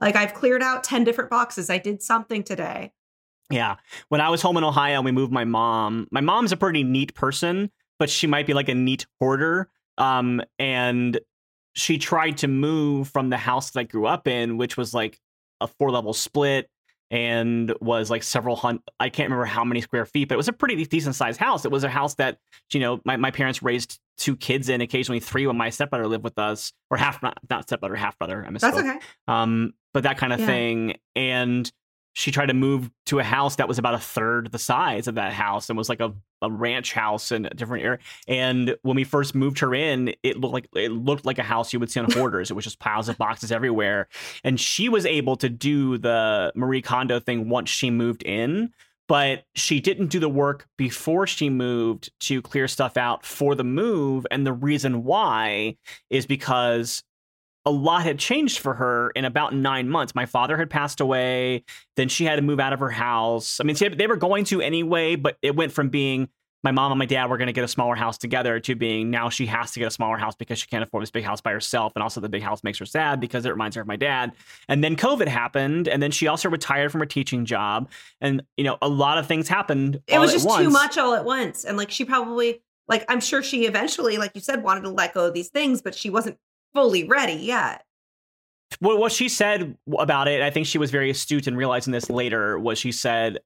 like I've cleared out 10 different boxes. I did something today. Yeah. When I was home in Ohio we moved my mom, my mom's a pretty neat person, but she might be like a neat hoarder. Um, and she tried to move from the house that I grew up in, which was like a four level split and was like several hundred i can't remember how many square feet but it was a pretty decent sized house it was a house that you know my, my parents raised two kids in occasionally three when my stepbrother lived with us or half not, not stepbrother half brother i misspoke That's okay. um but that kind of Yeah. thing and she tried to move to a house that was about a third the size of that house and was like a, a ranch house in a different area. And when we first moved her in, it looked like it looked like a house you would see on Hoarders. it was just piles of boxes everywhere. And she was able to do the Marie Kondo thing once she moved in, but she didn't do the work before she moved to clear stuff out for the move. And the reason why is because a lot had changed for her in about nine months. My father had passed away. Then she had to move out of her house. I mean, she- they were going to anyway, but it went from being my mom and my dad were going to get a smaller house together to being now she has to get a smaller house because she can't afford this big house by herself. And also, the big house makes her sad because it reminds her of my dad. And then COVID happened. And then she also retired from her teaching job. And, you know, a lot of things happened. It was just too much all at once. And like she probably, like, I'm sure she eventually, like you said, wanted to let go of these things, but she wasn't fully ready yet. what, what she said about it, I think she was very astute in realizing this later, was she said,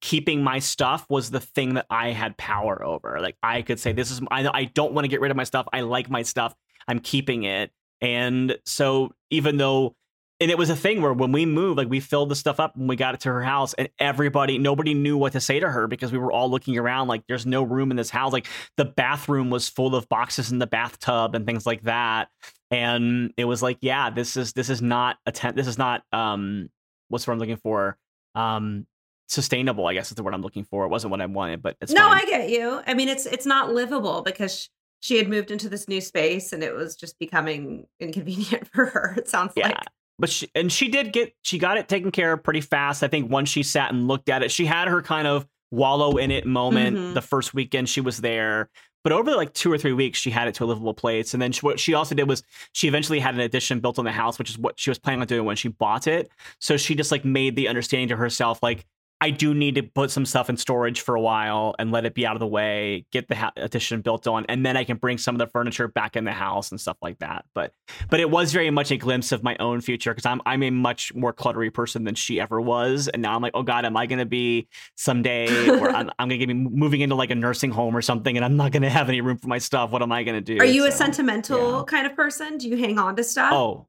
keeping my stuff was the thing that I had power over. Like I could say, this is, I, I don't want to get rid of my stuff. I like my stuff. I'm keeping it. And so even though, and it was a thing where when we moved, like we filled the stuff up and we got it to her house and everybody, nobody knew what to say to her because we were all looking around like there's no room in this house. Like the bathroom was full of boxes in the bathtub and things like that and it was like yeah this is this is not a tent. this is not um what's what i'm looking for um sustainable i guess is the word i'm looking for it wasn't what i wanted but it's no, fine. I get you. I mean, it's it's not livable because she had moved into this new space and it was just becoming inconvenient for her. It sounds yeah like. But she and she did get she got it taken care of pretty fast i think once she sat and looked at it. She had her kind of wallow in it moment Mhm. the first weekend she was there. But over like two or three weeks she had it to a livable place. And then she, what she also did was she eventually had an addition built on the house which is what she was planning on doing when she bought it. So she just like made the understanding to herself like I do need to put some stuff in storage for a while and let it be out of the way, get the ha- addition built on, and then I can bring some of the furniture back in the house and stuff like that. But but it was very much a glimpse of my own future because I'm I'm a much more cluttery person than she ever was, and now I'm like, oh god, am I going to be someday, or I'm, I'm going to be moving into like a nursing home or something, and I'm not going to have any room for my stuff. What am I going to do? Are you a sentimental yeah. kind of person? Do you hang on to stuff? Oh,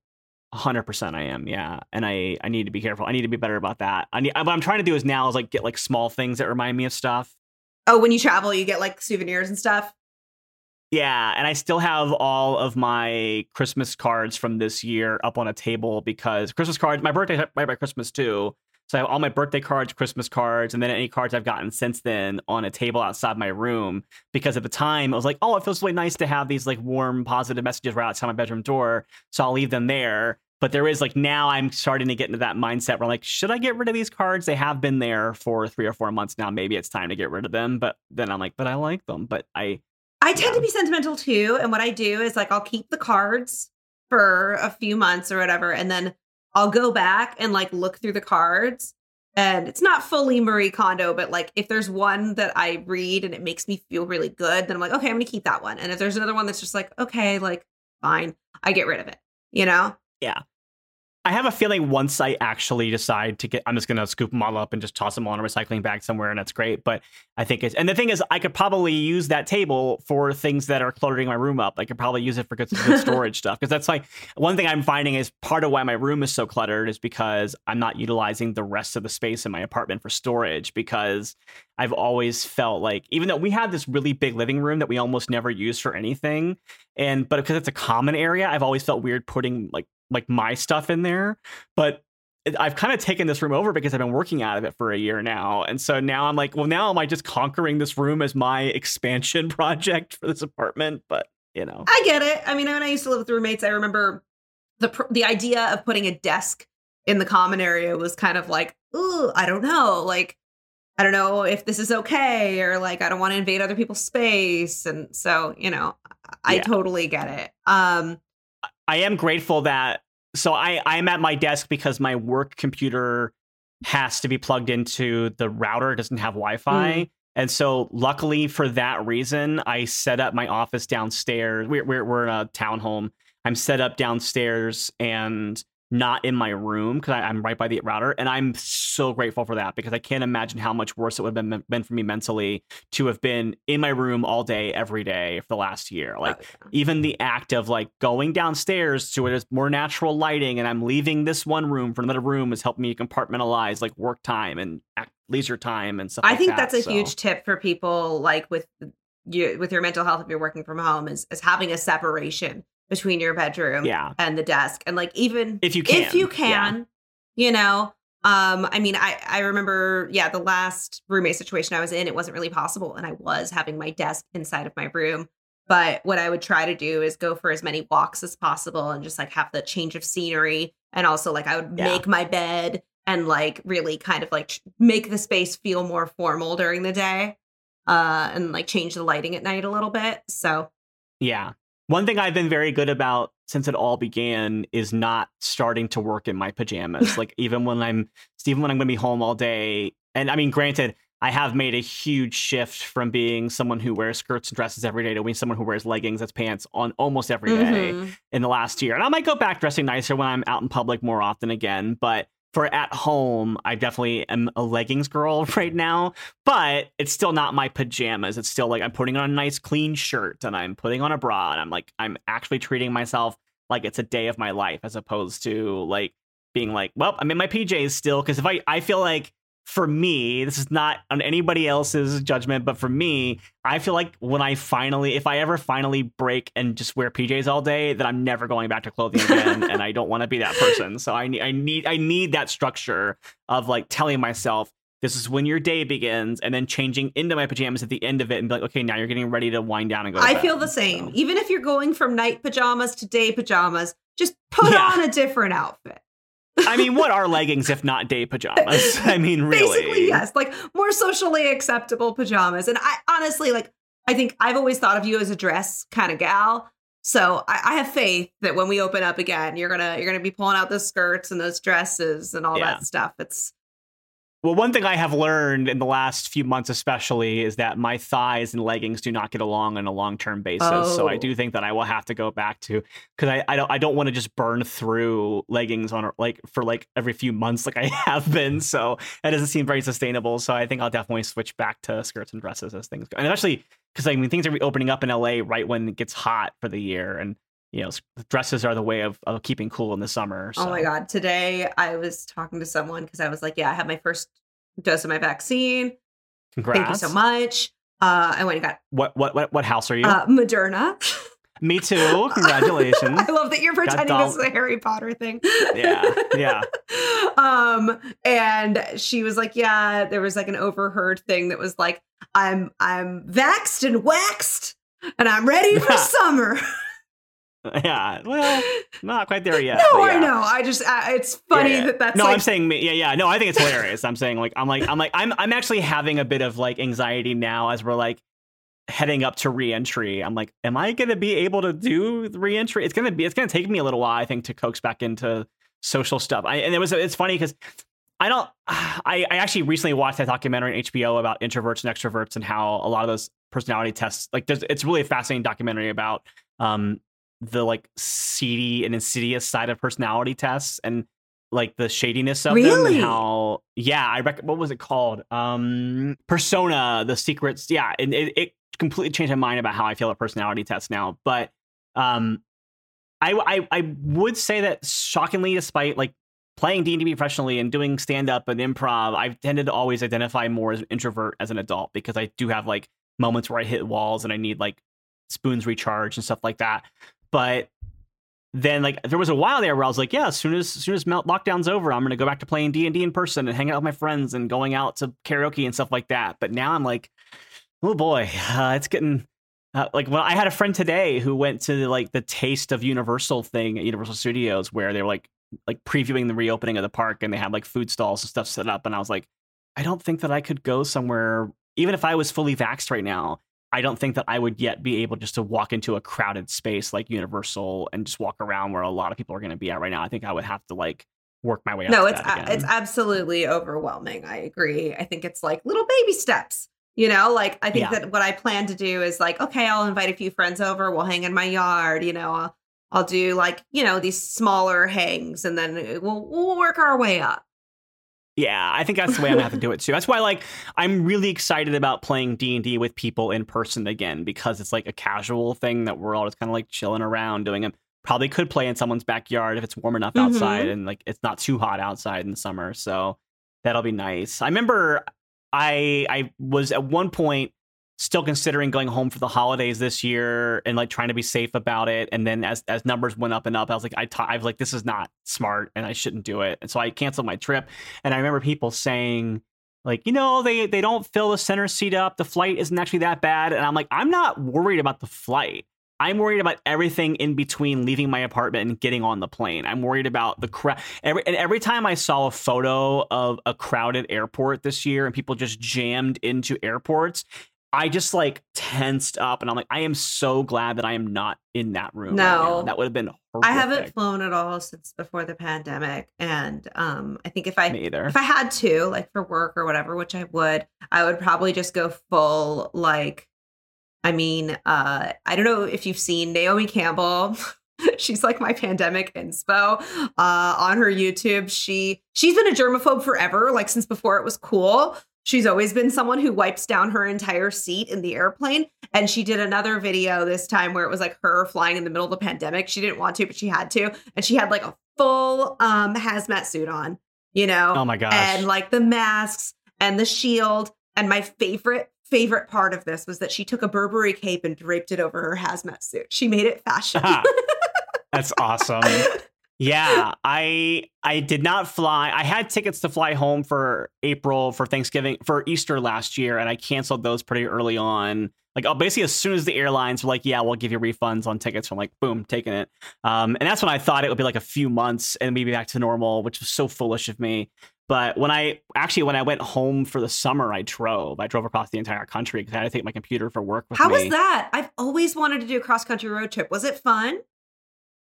100% I am. Yeah. And I I need to be careful. I need to be better about that. I need what I'm trying to do is now is like get like small things that remind me of stuff. Oh, when you travel, you get like souvenirs and stuff. Yeah, and I still have all of my Christmas cards from this year up on a table because Christmas cards, my birthday right by Christmas too. So I have all my birthday cards, Christmas cards, and then any cards I've gotten since then on a table outside my room. Because at the time, I was like, oh, it feels really nice to have these like warm, positive messages right outside my bedroom door. So I'll leave them there. But there is like now I'm starting to get into that mindset where I'm like, should I get rid of these cards? They have been there for three or four months now. Maybe it's time to get rid of them. But then I'm like, but I like them. But I I tend to be sentimental too. And what I do is like I'll keep the cards for a few months or whatever. And then I'll go back and like look through the cards. And it's not fully Marie Kondo, but like if there's one that I read and it makes me feel really good, then I'm like, okay, I'm gonna keep that one. And if there's another one that's just like, okay, like fine, I get rid of it. You know? I have a feeling once I actually decide to get, I'm just gonna scoop them all up and just toss them all in a recycling bag somewhere, and that's great. But I think it's, and the thing is, I could probably use that table for things that are cluttering my room up. I could probably use it for good, good storage stuff because that's like one thing I'm finding is part of why my room is so cluttered is because I'm not utilizing the rest of the space in my apartment for storage because I've always felt like even though we have this really big living room that we almost never use for anything, and but because it's a common area, I've always felt weird putting like like my stuff in there. But I've kind of taken this room over because I've been working out of it for a year now. And so now I'm like, well, now am I just conquering this room as my expansion project for this apartment? But, you know. I get it. I mean, when I used to live with roommates, I remember the the idea of putting a desk in the common area was kind of like, ooh, I don't know. Like, I don't know if this is okay or like I don't want to invade other people's space. And so, you know, I yeah. totally get it. Um I am grateful that so I I'm at my desk because my work computer has to be plugged into the router. It doesn't have Wi-Fi. Mm. And so, luckily for that reason, I set up my office downstairs. We're, we're, we're in a townhome. I'm set up downstairs, and not in my room because I'm right by the router. And I'm so grateful for that because I can't imagine how much worse it would have been, been for me mentally to have been in my room all day, every day for the last year. Oh, like, oh, yeah. even the act of like going downstairs to it is more natural lighting and I'm leaving this one room for another room has helped me compartmentalize like work time and leisure time and stuff. I like think that, that's a so. huge tip for people like with you with your mental health if you're working from home is, is having a separation between your bedroom yeah. and the desk. And like even if you can, if you can, yeah. you know, um, I mean, I I remember, yeah, the last roommate situation I was in, it wasn't really possible, and I was having my desk inside of my room. But what I would try to do is go for as many walks as possible, and just like have the change of scenery, and also like I would yeah. make my bed and like really kind of like make the space feel more formal during the day, uh, and like change the lighting at night a little bit. So yeah, one thing I've been very good about since it all began is not starting to work in my pajamas. like even when I'm even when I'm going to be home all day. And I mean, granted, I have made a huge shift from being someone who wears skirts and dresses every day to being someone who wears leggings as pants on almost every day mm-hmm. in the last year. And I might go back dressing nicer when I'm out in public more often again, but for at home, I definitely am a leggings girl right now, but it's still not my pajamas. It's still like I'm putting on a nice clean shirt and I'm putting on a bra and I'm like I'm actually treating myself like it's a day of my life as opposed to like being like, well, I'm in my PJs still because if I I feel like for me, this is not on anybody else's judgment, but for me, I feel like when I finally, if I ever finally break and just wear PJs all day, that I'm never going back to clothing again, and I don't want to be that person. So I need, I need, I need that structure of like telling myself this is when your day begins, and then changing into my pajamas at the end of it, and be like, okay, now you're getting ready to wind down and go. I bed. feel the same. So. Even if you're going from night pajamas to day pajamas, just put yeah. on a different outfit. I mean, what are leggings if not day pajamas? I mean, really. Basically, yes. Like more socially acceptable pajamas. And I honestly, like, I think I've always thought of you as a dress kind of gal. So I, I, have faith that when we open up again, you're gonna you're gonna be pulling out those skirts and those dresses and all yeah. that stuff. It's well, one thing I have learned in the last few months, especially, is that my thighs and leggings do not get along on a long term basis. Oh. So I oh. do oh. think that I will have to go back to because I, I don't I don't want to just burn through leggings on like for like every few months like I have been. So that doesn't seem very sustainable. So I think I'll definitely switch back to skirts and dresses as things go, and especially because I mean things are opening up in LA right when it gets hot for the year and you know, dresses are the way of, of keeping cool in the summer. So. Oh my God. Today I was talking to someone because I was like, yeah, I have my first dose of my vaccine. Congrats. Thank you so much. Uh, I went and got what what what what house are you? Uh, Moderna. Me too. Congratulations. I love that you're pretending this is a Harry Potter thing. yeah. Yeah. um, and she was like, Yeah, there was like an overheard thing that was like, I'm I'm vaxed and waxed and I'm ready for summer. Yeah, well, not quite there yet. no, yeah. I know. I just uh, it's funny yeah, yeah. that that's. No, like... I'm saying yeah, yeah. No, I think it's hilarious. I'm saying like I'm like I'm like I'm I'm actually having a bit of like anxiety now as we're like heading up to reentry. I'm like, am I going to be able to do reentry? It's gonna be it's gonna take me a little while, I think, to coax back into social stuff. I, and it was it's funny because I don't. I, I actually recently watched that documentary on HBO about introverts and extroverts and how a lot of those personality tests like there's it's really a fascinating documentary about um the like seedy and insidious side of personality tests and like the shadiness of Really? them and how yeah i rec- what was it called um persona the secrets yeah and it, it completely changed my mind about how i feel at personality tests now but um I, I i would say that shockingly despite like playing d&d professionally and doing stand-up and improv i've tended to always identify more as an introvert as an adult because i do have like moments where i hit walls and i need like spoons recharge and stuff like that but then like there was a while there where I was like, yeah, as soon as, as soon as lockdown's over, I'm gonna go back to playing D and D in person and hang out with my friends and going out to karaoke and stuff like that. But now I'm like, oh boy, uh, it's getting uh, like well, I had a friend today who went to like the Taste of Universal thing at Universal Studios where they were like like previewing the reopening of the park and they had like food stalls and stuff set up, and I was like, I don't think that I could go somewhere even if I was fully vaxxed right now. I don't think that I would yet be able just to walk into a crowded space like Universal and just walk around where a lot of people are going to be at right now. I think I would have to like work my way up. No, it's a- it's absolutely overwhelming. I agree. I think it's like little baby steps. You know, like I think Yeah. that what I plan to do is like, okay, I'll invite a few friends over. We'll hang in my yard. You know, I'll, I'll do like you know these smaller hangs, and then uh, we'll we'll work our way up. Yeah, I think that's the way I'm gonna have to do it too. That's why, like, I'm really excited about playing D and D with people in person again because it's like a casual thing that we're all just kind of like chilling around doing. And probably could play in someone's backyard if it's warm enough Mhm. outside and like it's not too hot outside in the summer. So that'll be nice. I remember I I was at one point still considering going home for the holidays this year and like trying to be safe about it. And then as as numbers went up and up, I was like, I t- I was like, this is not smart and I shouldn't do it. And so I canceled my trip. And I remember people saying, like, you know, they they don't fill the center seat up. The flight isn't actually that bad. And I'm like, I'm not worried about the flight. I'm worried about everything in between leaving my apartment and getting on the plane. I'm worried about the crowd. Every and every time I saw a photo of a crowded airport this year and people just jammed into airports, I just like tensed up and I'm like, I am so glad that I am not in that room. right No. now. that would have been. Horrible. I haven't flown at all since before the pandemic, and um, I think if I Me either. if I had to, like for work or whatever, which I would, I would probably just go full like I mean, uh I don't know if you've seen Naomi Campbell. she's like my pandemic inspo. Uh on her YouTube, she she's been a germaphobe forever, like since before it was cool. She's always been someone who wipes down her entire seat in the airplane. And she did another video this time where it was like her flying in the middle of the pandemic. She didn't want to, but she had to. And she had like a full um hazmat suit on, you know? Oh my gosh. and like the masks and the shield. And my favorite, favorite part of this was that she took a Burberry cape and draped it over her hazmat suit. She made it fashion. That's awesome. Yeah, I I did not fly. I had tickets to fly home for April for Thanksgiving for Easter last year, and I canceled those pretty early on. Like oh, basically as soon as the airlines were like, "Yeah, we'll give you refunds on tickets," I'm like, "Boom, taking it." Um, and that's when I thought it would be like a few months and maybe back to normal, which was so foolish of me. But when I actually when I went home for the summer, I drove. I drove across the entire country because I had to take my computer for work with How me. was that? I've always wanted to do a cross country road trip. Was it fun?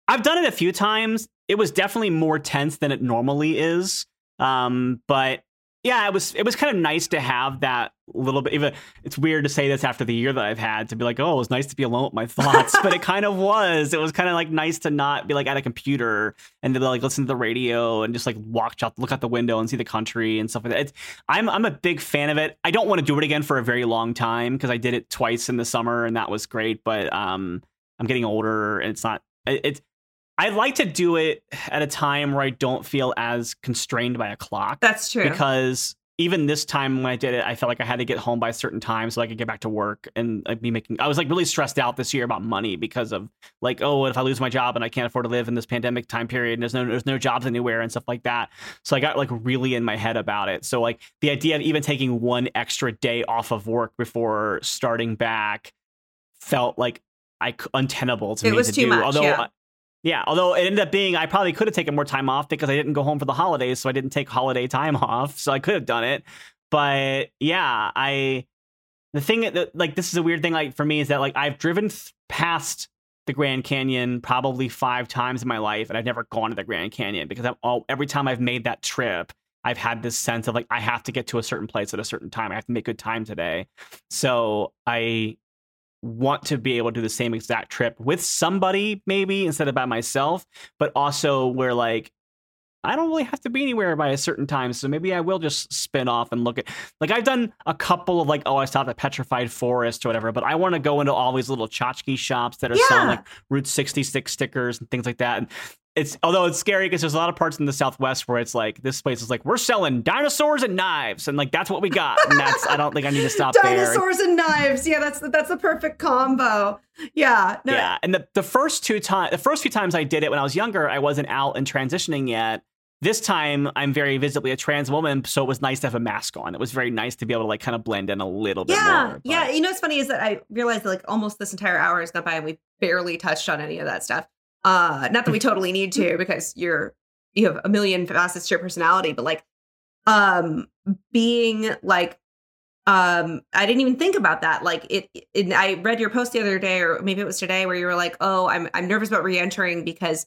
I've done it a few times. It was definitely more tense than it normally is. Um, but yeah, it was it was kind of nice to have that little bit. Even it's weird to say this after the year that I've had to be like, oh, it was nice to be alone with my thoughts. but it kind of was. It was kind of like nice to not be like at a computer and to like listen to the radio and just like watch out, look out the window and see the country and stuff like that. It's, I'm I'm a big fan of it. I don't want to do it again for a very long time because I did it twice in the summer and that was great. But um, I'm getting older and it's not. it- It's I like to do it at a time where I don't feel as constrained by a clock That's true. because even this time when I did it, I felt like I had to get home by a certain time so I could get back to work and like be making. I was like really stressed out this year about money because of like, oh, what if I lose my job and I can't afford to live in this pandemic time period and there's no there's no jobs anywhere and stuff like that. So I got like really in my head about it. So like the idea of even taking one extra day off of work before starting back felt like I untenable to It me was to too do. much, although. yeah. Yeah, although it ended up being I probably could have taken more time off because I didn't go home for the holidays, so I didn't take holiday time off. So I could have done it. But yeah, I the thing that like this is a weird thing like for me is that like I've driven th- past the Grand Canyon probably 5 times in my life and I've never gone to the Grand Canyon because I'm all every time I've made that trip I've had this sense of like I have to get to a certain place at a certain time. I have to make good time today. So I want to be able to do the same exact trip with somebody maybe instead of by myself but also where like I don't really have to be anywhere by a certain time, so maybe I will just spin off and look at. Like I've done a couple of like, oh, I stopped at Petrified Forest or whatever, but I want to go into all these little tchotchke shops that are Yeah. selling like Route 66 stickers and things like that. And it's although it's scary because there's a lot of parts in the Southwest where it's like this place is like we're selling dinosaurs and knives, and like that's what we got, and that's I don't think I need to stop there. Dinosaurs and knives. Yeah, that's that's the perfect combo. Yeah. No, Yeah, and the the first two times, the first few times I did it when I was younger, I wasn't out and transitioning yet. This time, I'm very visibly a trans woman, so it was nice to have a mask on. It was very nice to be able to like kind of blend in a little bit Yeah, more. yeah. You know what's funny is that I realized that like almost this entire hour has gone by and we barely touched on any of that stuff. Uh, not that we totally need to because you're you have a million facets to your personality, but like, um, being like, um, I didn't even think about that. Like it, it I read your post the other day, or maybe it was today, where you were like, "Oh, I'm I'm nervous about re-entering because."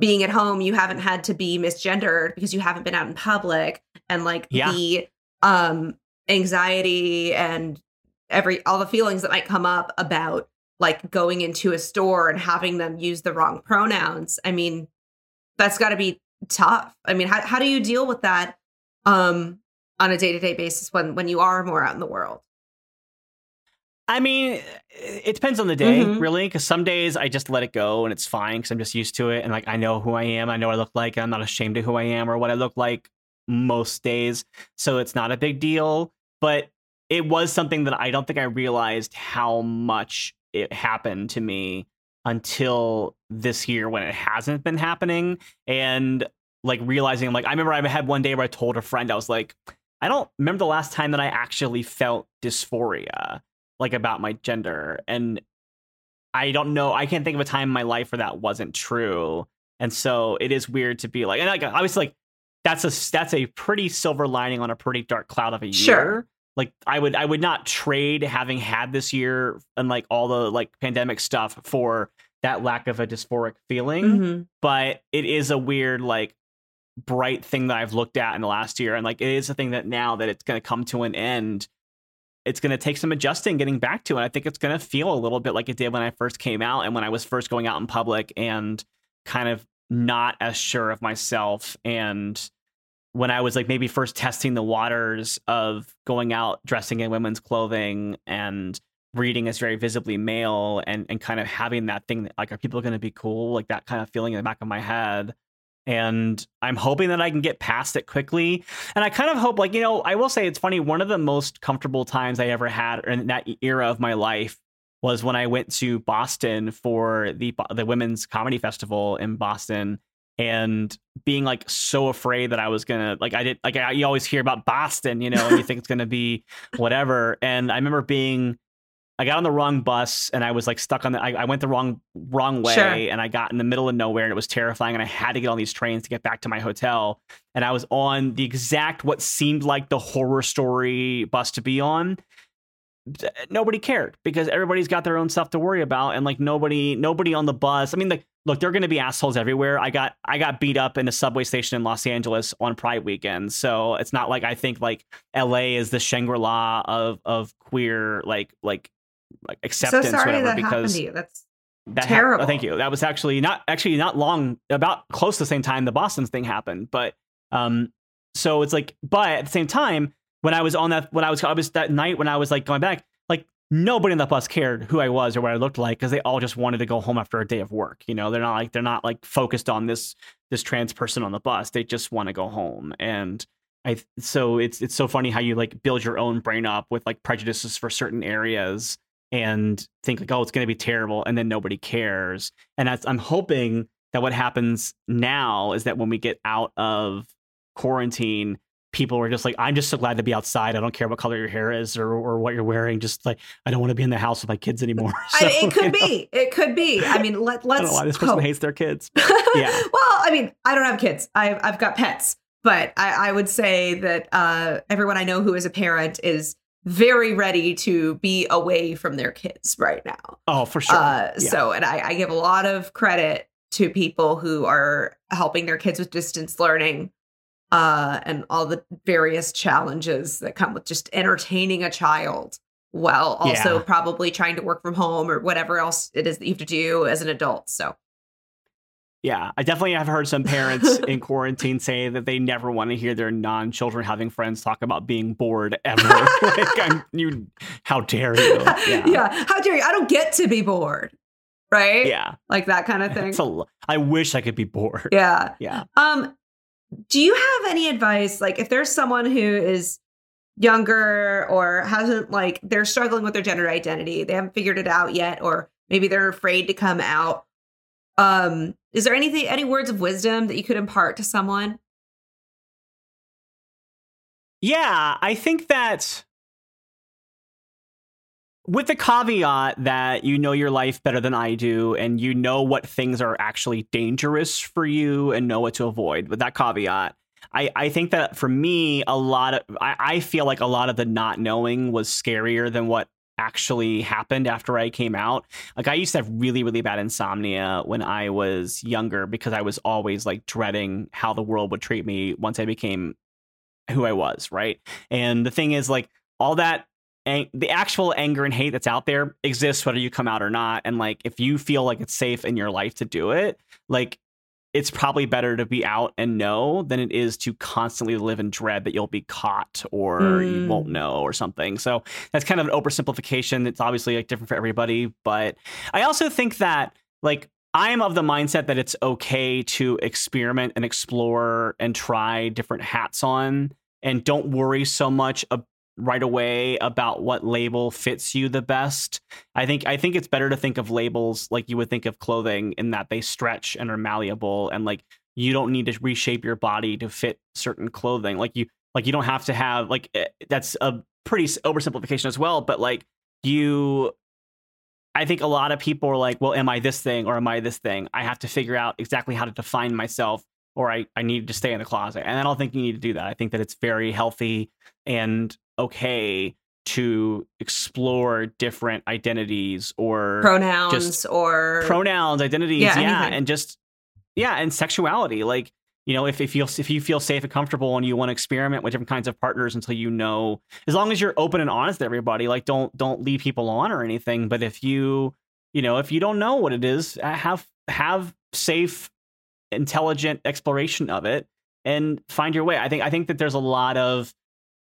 being at home you haven't had to be misgendered because you haven't been out in public and like Yeah. the um anxiety and every all the feelings that might come up about like going into a store and having them use the wrong pronouns i mean that's got to be tough i mean how, how do you deal with that um on a day-to-day basis when when you are more out in the world I mean, it depends on the day, Mhm. really, because some days I just let it go and it's fine because I'm just used to it. And like, I know who I am. I know what I look like. And I'm not ashamed of who I am or what I look like most days. So it's not a big deal. But it was something that I don't think I realized how much it happened to me until this year when it hasn't been happening. And like realizing, like, I remember I had one day where I told a friend, I was like, I don't remember the last time that I actually felt dysphoria like about my gender and i don't know i can't think of a time in my life where that wasn't true and so it is weird to be like and like obviously like that's a that's a pretty silver lining on a pretty dark cloud of a year Sure. Like i would i would not trade having had this year and like all the like pandemic stuff for that lack of a dysphoric feeling. Mhm. but it is a weird like bright thing that I've looked at in the last year. And like it is a thing that now that it's going to come to an end it's going to take some adjusting getting back to and I think it's going to feel a little bit like it did when I first came out and when I was first going out in public and kind of not as sure of myself and when I was like maybe first testing the waters of going out dressing in women's clothing and reading as very visibly male and and kind of having that thing that like are people going to be cool? Like that kind of feeling in the back of my head. And i'm hoping that i can get past it quickly. And i kind of hope like you know i will say it's funny one of the most comfortable times i ever had in that era of my life was when i went to boston for the the women's comedy festival in boston and being like so afraid that I was gonna like I did like I, you always hear about Boston, you know, and you think it's gonna be whatever. And I remember being I got on the wrong bus and I was like stuck on the I, I went the wrong wrong way Sure. and I got in the middle of nowhere and it was terrifying and I had to get on these trains to get back to my hotel and I was on the exact what seemed like the horror story bus to be on nobody cared because everybody's got their own stuff to worry about and like nobody nobody on the bus i mean like look there are going to be assholes everywhere i got i got beat up in a subway station in los angeles on pride weekend so it's not like i think like la is the shangri-la of of queer like like like acceptance. So sorry whatever that happened because to you. That's that hap- Terrible. thank you. That was actually not actually not long about close to the same time the Boston thing happened. But um so it's like but at the same time when I was on that when I was I was that night when I was like going back nobody in the bus cared who I was or what I looked like because they all just wanted to go home after a day of work. You know, they're not like they're not like focused on this this trans person on the bus. They just want to go home and I so it's it's so funny how you like build your own brain up with like prejudices for certain areas and think like oh it's going to be terrible and then nobody cares and i'm hoping that what happens now is that when we get out of quarantine people are just like i'm just so glad to be outside i don't care what color your hair is or, or what you're wearing just like i don't want to be in the house with my kids anymore I, So, it could know, be. It could be. I mean, let, let's. don't know why this person hope. hates their kids yeah. well, I mean, I don't have kids. I've I've got pets, but I, I would say that uh, everyone I know who is a parent is very ready to be away from their kids right now. oh for sure Uh, Yeah. So, and I, I give a lot of credit to people who are helping their kids with distance learning uh, and all the various challenges that come with just entertaining a child while also Yeah. probably trying to work from home or whatever else it is that you have to do as an adult. So, Yeah, I definitely have heard some parents in quarantine say that they never want to hear their non-children having friends talk about being bored ever. like, I'm, you, how dare you? Yeah. yeah, how dare you? I don't get to be bored, right? Yeah, like that kind of thing. I wish I could be bored. Yeah, yeah. Um, do you have any advice? Like, if there's someone who is younger or hasn't like they're struggling with their gender identity, they haven't figured it out yet, or maybe they're afraid to come out. Um, is there anything, any words of wisdom that you could impart to someone? Yeah, I think that with the caveat that you know your life better than I do and you know what things are actually dangerous for you and know what to avoid. With that caveat, I, I think that for me, a lot of I, I feel like a lot of the not knowing was scarier than what actually happened after I came out. Like I used to have really, really bad insomnia when I was younger because I was always like dreading how the world would treat me once I became who I was, right? And the thing is like all that ang- the actual anger and hate that's out there exists whether you come out or not and like if you feel like it's safe in your life to do it, like it's probably better to be out and know than it is to constantly live in dread that you'll be caught or mm. you won't know or something. So that's kind of an oversimplification. It's obviously like different for everybody, but I also think that like I'm of the mindset that it's okay to experiment and explore and try different hats on and don't worry so much about right away about what label fits you the best. I think I think it's better to think of labels like you would think of clothing in that they stretch and are malleable and like you don't need to reshape your body to fit certain clothing. Like you like you don't have to have like eh, that's a pretty oversimplification as well, but like you I think a lot of people are like, well, am I this thing or am I this thing? I have to figure out exactly how to define myself or I, I need to stay in the closet. And I don't think you need to do that. I think that it's very healthy and okay to explore different identities or pronouns or pronouns, identities, yeah, yeah and just yeah, and sexuality. Like you know, if, if you if you feel safe and comfortable and you want to experiment with different kinds of partners until you know, as long as you're open and honest to everybody, like don't don't lead people on or anything. But if you you know if you don't know what it is, have have safe, intelligent exploration of it and find your way. I think I think that there's a lot of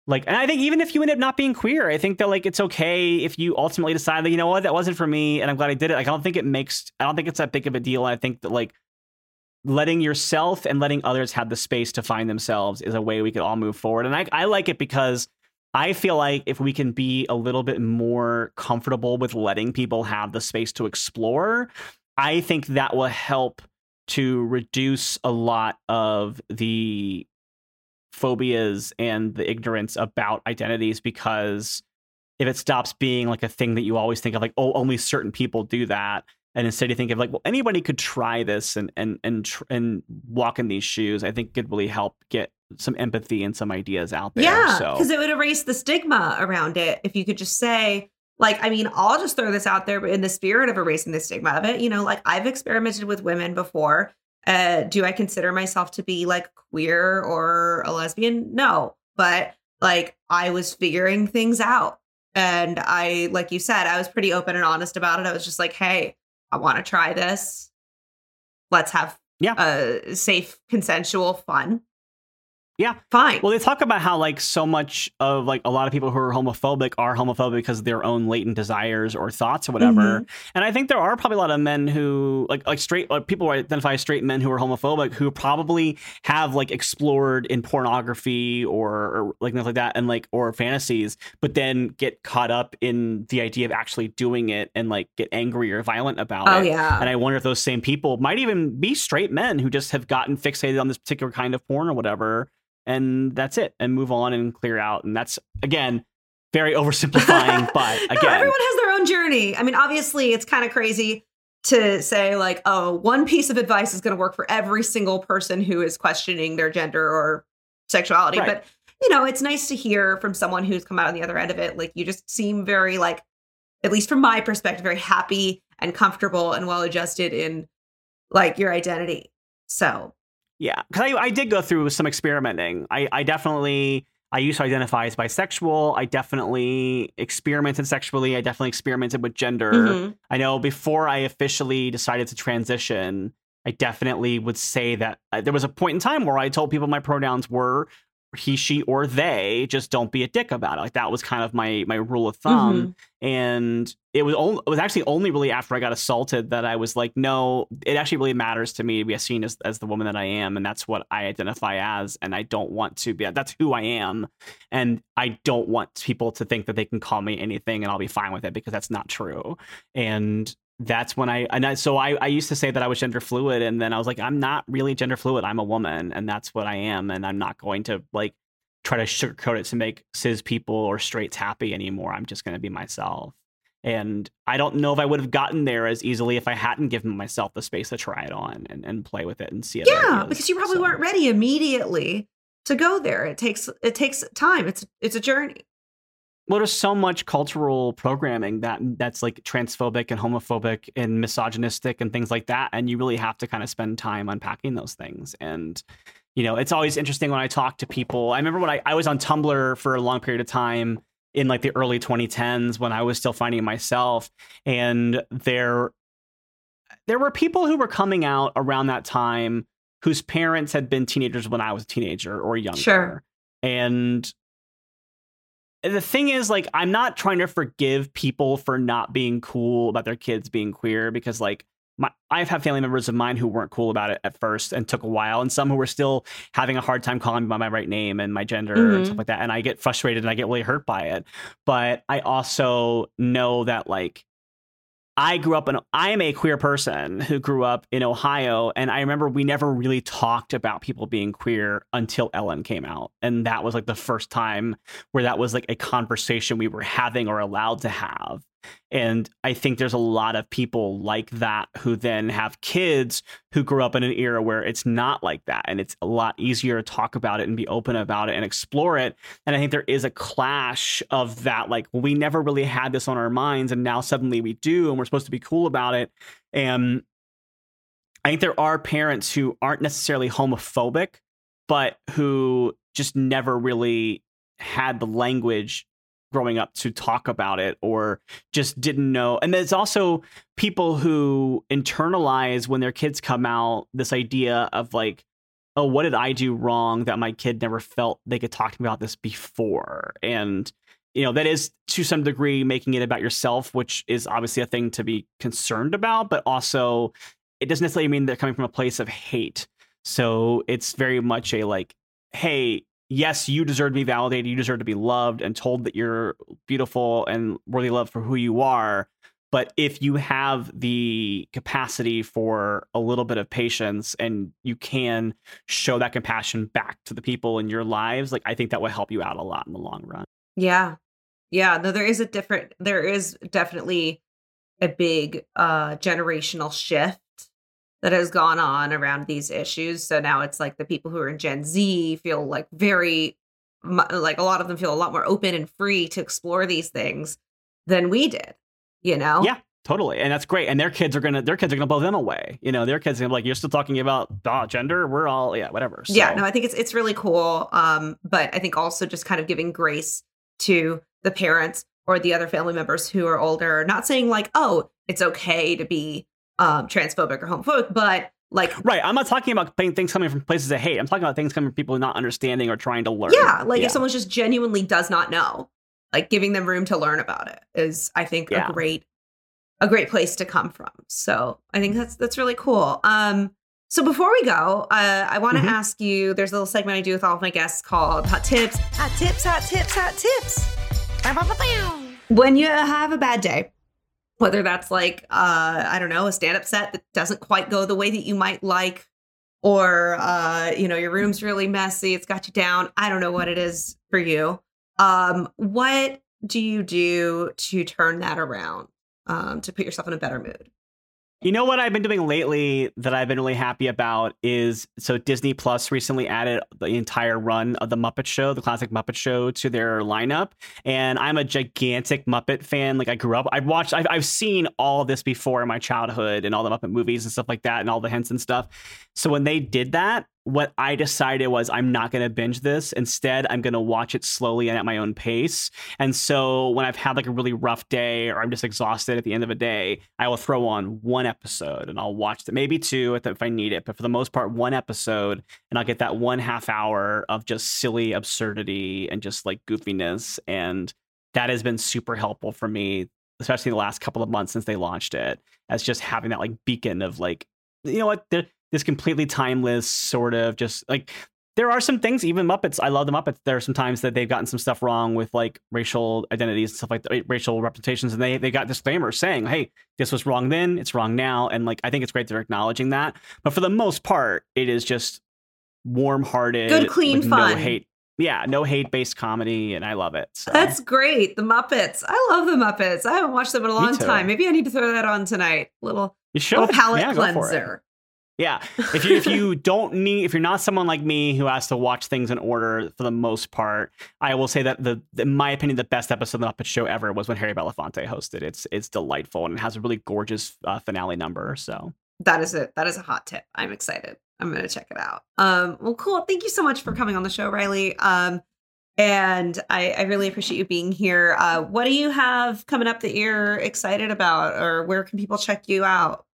like and i think even if you end up not being queer i think that like it's okay if you ultimately decide that you know what that wasn't for me and i'm glad i did it. Like i don't think it makes i don't think it's that big of a deal. I think that like letting yourself and letting others have the space to find themselves is a way we could all move forward. And i, I like it because i feel like if we can be a little bit more comfortable with letting people have the space to explore i think that will help to reduce a lot of the phobias and the ignorance about identities because if it stops being like a thing that you always think of like oh only certain people do that and instead you think of like well anybody could try this and and and and walk in these shoes i think could really help get some empathy and some ideas out there yeah because so. it would erase the stigma around it if you could just say like i mean i'll just throw this out there but in the spirit of erasing the stigma of it you know like i've experimented with women before uh, do I consider myself to be like queer or a lesbian? No, but like I was figuring things out. And I, like you said, I was pretty open and honest about it. I was just like, hey, I want to try this. Let's have yeah. a safe, consensual fun. Yeah. Fine. Well, they talk about how like so much of like a lot of people who are homophobic are homophobic because of their own latent desires or thoughts or whatever. Mm-hmm. And I think there are probably a lot of men who like like straight like people who identify as straight men who are homophobic who probably have like explored in pornography or, or like things like that and like or fantasies, but then get caught up in the idea of actually doing it and like get angry or violent about oh, it. yeah. And I wonder if those same people might even be straight men who just have gotten fixated on this particular kind of porn or whatever and that's it and move on and clear out and that's again very oversimplifying but again. no, everyone has their own journey. I mean obviously it's kind of crazy to say like oh one piece of advice is going to work for every single person who is questioning their gender or sexuality right. but you know it's nice to hear from someone who's come out on the other end of it. Like you just seem very like at least from my perspective very happy and comfortable and well adjusted in like your identity. So yeah, because I, I did go through some experimenting. I, I definitely I used to identify as bisexual. I definitely experimented sexually. I definitely experimented with gender. Mm-hmm. I know before I officially decided to transition, I definitely would say that uh, there was a point in time where I told people my pronouns were he, she, or they. Just don't be a dick about it. Like that was kind of my my rule of thumb. Mm-hmm. And it was only, it was actually only really after I got assaulted that I was like, no, it actually really matters to me to be seen as as the woman that I am, and that's what I identify as, and I don't want to be. That's who I am, and I don't want people to think that they can call me anything and I'll be fine with it because that's not true. And that's when I and I, so I, I used to say that I was gender fluid and then I was like I'm not really gender fluid. I'm a woman and that's what I am and I'm not going to like try to sugarcoat it to make cis people or straights happy anymore. I'm just going to be myself. And I don't know if I would have gotten there as easily if I hadn't given myself the space to try it on and, and play with it and see it yeah because you probably so. weren't ready immediately to go there. It takes it takes time. It's it's a journey well, there's so much cultural programming that that's like transphobic and homophobic and misogynistic and things like that, and you really have to kind of spend time unpacking those things. And you know, it's always interesting when I talk to people. I remember when I, I was on Tumblr for a long period of time in like the early 2010s when I was still finding myself, and there there were people who were coming out around that time whose parents had been teenagers when I was a teenager or younger. Sure. And the thing is like i'm not trying to forgive people for not being cool about their kids being queer because like my, I've had family members of mine who weren't cool about it at first and took a while, and some who were still having a hard time calling me by my right name and my gender mm-hmm. and stuff like that. And I get frustrated and I get really hurt by it. But I also know that like I grew up in I am a queer person who grew up in Ohio and I remember we never really talked about people being queer until Ellen came out. And that was like the first time where that was like a conversation we were having or allowed to have and I think there's a lot of people like that who then have kids who grew up in an era where it's not like that. And it's a lot easier to talk about it and be open about it and explore it. And I think there is a clash of that. Like, we never really had this on our minds. And now suddenly we do. And we're supposed to be cool about it. And I think there are parents who aren't necessarily homophobic, but who just never really had the language growing up to talk about it or just didn't know. And there's also people who internalize when their kids come out this idea of like, oh, what did I do wrong that my kid never felt they could talk to me about this before? And you know that is to some degree making it about yourself which is obviously a thing to be concerned about but also it doesn't necessarily mean they're coming from a place of hate so it's very much a like hey yes, you deserve to be validated, you deserve to be loved and told that you're beautiful and worthy of love for who you are. But if you have the capacity for a little bit of patience and you can show that compassion back to the people in your lives, like I think that will help you out a lot in the long run. Yeah. Yeah. No, there is a different, there is definitely a big uh generational shift that has gone on around these issues. So now it's like the people who are in Gen Z feel like very, like a lot of them feel a lot more open and free to explore these things than we did, you know? Yeah. Totally, and that's great. And their kids are gonna, their kids are gonna blow them away. You know, their kids are like, you're still talking about uh, gender. We're all, yeah, whatever. So. Yeah, no, I think it's it's really cool. Um, but I think also just kind of giving grace to the parents or the other family members who are older, not saying like, oh, it's okay to be um, transphobic or homophobic, but like right i'm not talking about things coming from places of hate i'm talking about things coming from people not understanding or trying to learn yeah like yeah. if someone just genuinely does not know like giving them room to learn about it is i think yeah. a great a great place to come from so i think that's that's really cool um so before we go uh, i want to mm-hmm. ask you there's a little segment i do with all of my guests called hot tips hot tips hot tips hot tips when you have a bad day whether that's like uh i don't know a stand-up set that doesn't quite go the way that you might like or uh you know your room's really messy it's got you down i don't know what it is for you. Um what do you do to turn that around um to put yourself in a better mood you know what I've been doing lately that I've been really happy about is so Disney Plus recently added the entire run of the Muppet Show, the classic Muppet Show, to their lineup. And I'm a gigantic Muppet fan. Like I grew up, I've watched, I've, I've seen all this before in my childhood and all the Muppet movies and stuff like that and all the hints and stuff. So when they did that, what I decided was I'm not going to binge this. Instead, I'm going to watch it slowly and at my own pace. And so when I've had like a really rough day or I'm just exhausted at the end of a day, I will throw on one episode and I'll watch it, maybe two if I need it. But for the most part, one episode and I'll get that one half hour of just silly absurdity and just like goofiness. And that has been super helpful for me, especially the last couple of months since they launched it, as just having that like beacon of like, you know what, this completely timeless sort of just like there are some things, even Muppets. I love the Muppets. There are some times that they've gotten some stuff wrong with like racial identities and stuff like that, racial representations, and they they got disclaimers saying, "Hey, this was wrong then, it's wrong now," and like I think it's great they're acknowledging that. But for the most part, it is just warm-hearted, good, clean fun, no hate. Yeah, no hate-based comedy, and I love it. So. That's great. The Muppets. I love the Muppets. I haven't watched them in a long time. Maybe I need to throw that on tonight. Little, you should. little palate yeah, cleanser. Yeah. If you if you don't need if you're not someone like me who has to watch things in order for the most part, I will say that the in my opinion the best episode of the Muppet Show ever was when Harry Belafonte hosted. It's it's delightful and it has a really gorgeous uh, finale number. So that is it. That is a hot tip. I'm excited. I'm gonna check it out. Um, well, cool. Thank you so much for coming on the show, Riley. Um, and I, I really appreciate you being here. Uh, what do you have coming up that you're excited about, or where can people check you out?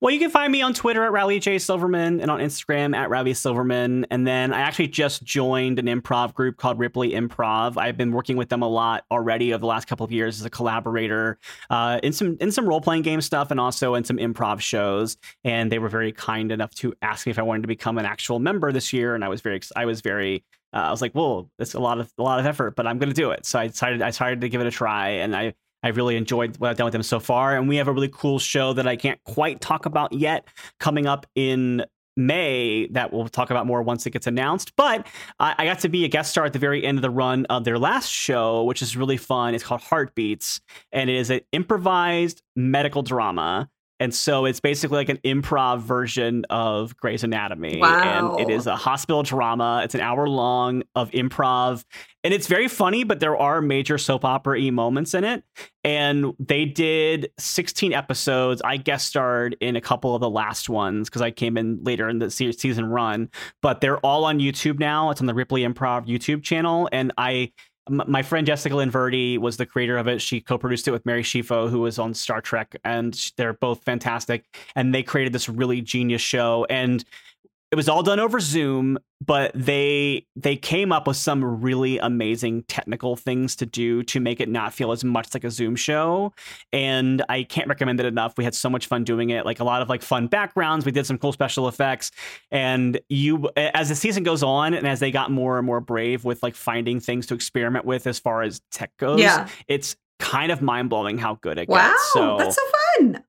Well, you can find me on Twitter at Riley J Silverman and on Instagram at Riley Silverman. And then I actually just joined an improv group called Ripley Improv. I've been working with them a lot already over the last couple of years as a collaborator uh, in some in some role playing game stuff and also in some improv shows. And they were very kind enough to ask me if I wanted to become an actual member this year. And I was very I was very uh, I was like, "Whoa, it's a lot of a lot of effort, but I'm going to do it." So I decided I decided to give it a try, and I I've really enjoyed what I've done with them so far. And we have a really cool show that I can't quite talk about yet coming up in May that we'll talk about more once it gets announced. But I, I, got to be a guest star at the very end of the run of their last show, which is really fun. It's called Heartbeats, and it is an improvised medical drama and so it's basically like an improv version of Grey's Anatomy. Wow. And it is a hospital drama. It's an hour long of improv. And it's very funny, but there are major soap opera y moments in it. And they did 16 episodes. I guest starred in a couple of the last ones because I came in later in the season run. But they're all on YouTube now. It's on the Ripley Improv YouTube channel. And I my friend Jessica Lynn Verdi was the creator of it. She co-produced it with Mary Chieffo, who was on Star Trek, and they're both fantastic. And they created this really genius show. And it was all done over Zoom, but they they came up with some really amazing technical things to do to make it not feel as much like a Zoom show. And I can't recommend it enough. We had so much fun doing it, like a lot of like fun backgrounds. We did some cool special effects. And you as the season goes on and as they got more and more brave with like finding things to experiment with as far as tech goes, yeah. it's kind of mind-blowing how good it wow, gets. So that's so fun.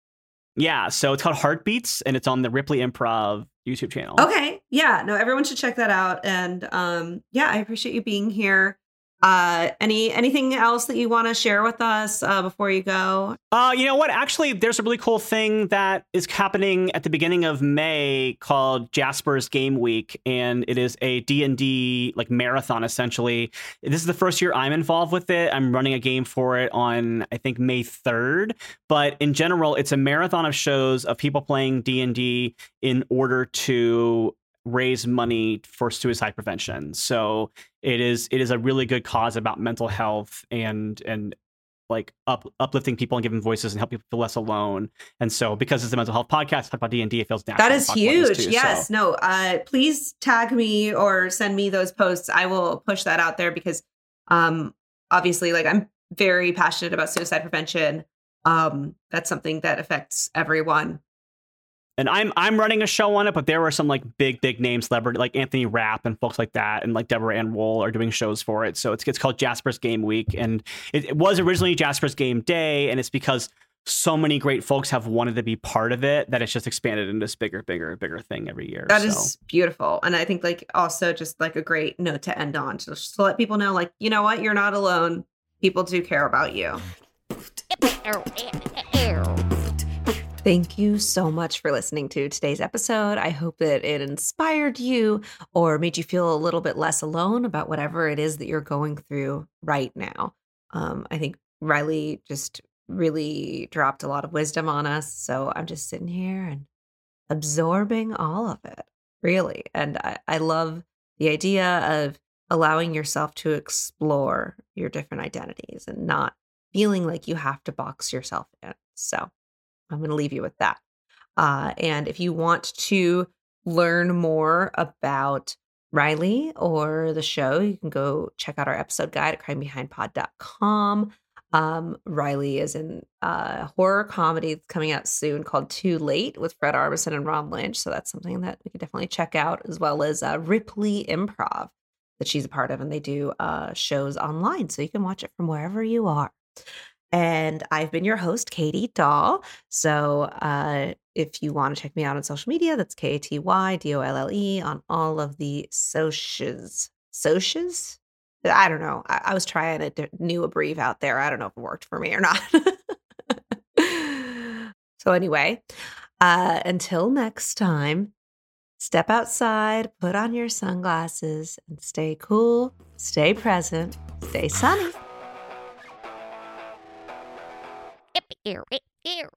Yeah, so it's called Heartbeats and it's on the Ripley Improv YouTube channel. Okay. Yeah. No, everyone should check that out. And um, yeah, I appreciate you being here. Uh, any anything else that you want to share with us uh, before you go? Uh, you know what? Actually, there's a really cool thing that is happening at the beginning of May called Jasper's Game Week, and it is a D and D like marathon. Essentially, this is the first year I'm involved with it. I'm running a game for it on I think May 3rd, but in general, it's a marathon of shows of people playing D and D in order to raise money for suicide prevention. So it is it is a really good cause about mental health and and like up, uplifting people and giving voices and help people feel less alone. And so because it's a mental health podcast, talk about D and D, it feels natural. That is huge. Too, yes. So. No. Uh, please tag me or send me those posts. I will push that out there because, um, obviously, like I'm very passionate about suicide prevention. Um, that's something that affects everyone and I'm I'm running a show on it, but there were some like big big name celebrity like Anthony Rapp and folks like that, and like Deborah Ann Woll are doing shows for it. So it's it's called Jasper's Game Week, and it, it was originally Jasper's Game Day, and it's because so many great folks have wanted to be part of it that it's just expanded into this bigger, bigger, bigger thing every year. That so. is beautiful. And I think like also just like a great note to end on just to let people know, like, you know what, you're not alone. People do care about you. Thank you so much for listening to today's episode. I hope that it inspired you or made you feel a little bit less alone about whatever it is that you're going through right now. Um, I think Riley just really dropped a lot of wisdom on us. So I'm just sitting here and absorbing all of it. really. And I, I love the idea of allowing yourself to explore your different identities and not feeling like you have to box yourself in. So I'm going to leave you with that. Uh, and if you want to learn more about Riley or the show, you can go check out our episode guide at crimebehindpod.com. Um, Riley is in a horror comedy that's coming out soon called Too Late with Fred Armisen and Ron Lynch. So that's something that we could definitely check out, as well as uh, Ripley Improv that she's a part of. And they do uh, shows online. So you can watch it from wherever you are. And I've been your host, Katie Dahl. So uh, if you want to check me out on social media, that's K A T Y D O L L E on all of the socials. Socials? I don't know. I, I was trying a new abbrev out there. I don't know if it worked for me or not. so, anyway, uh, until next time, step outside, put on your sunglasses, and stay cool, stay present, stay sunny. Ew, ew, ew.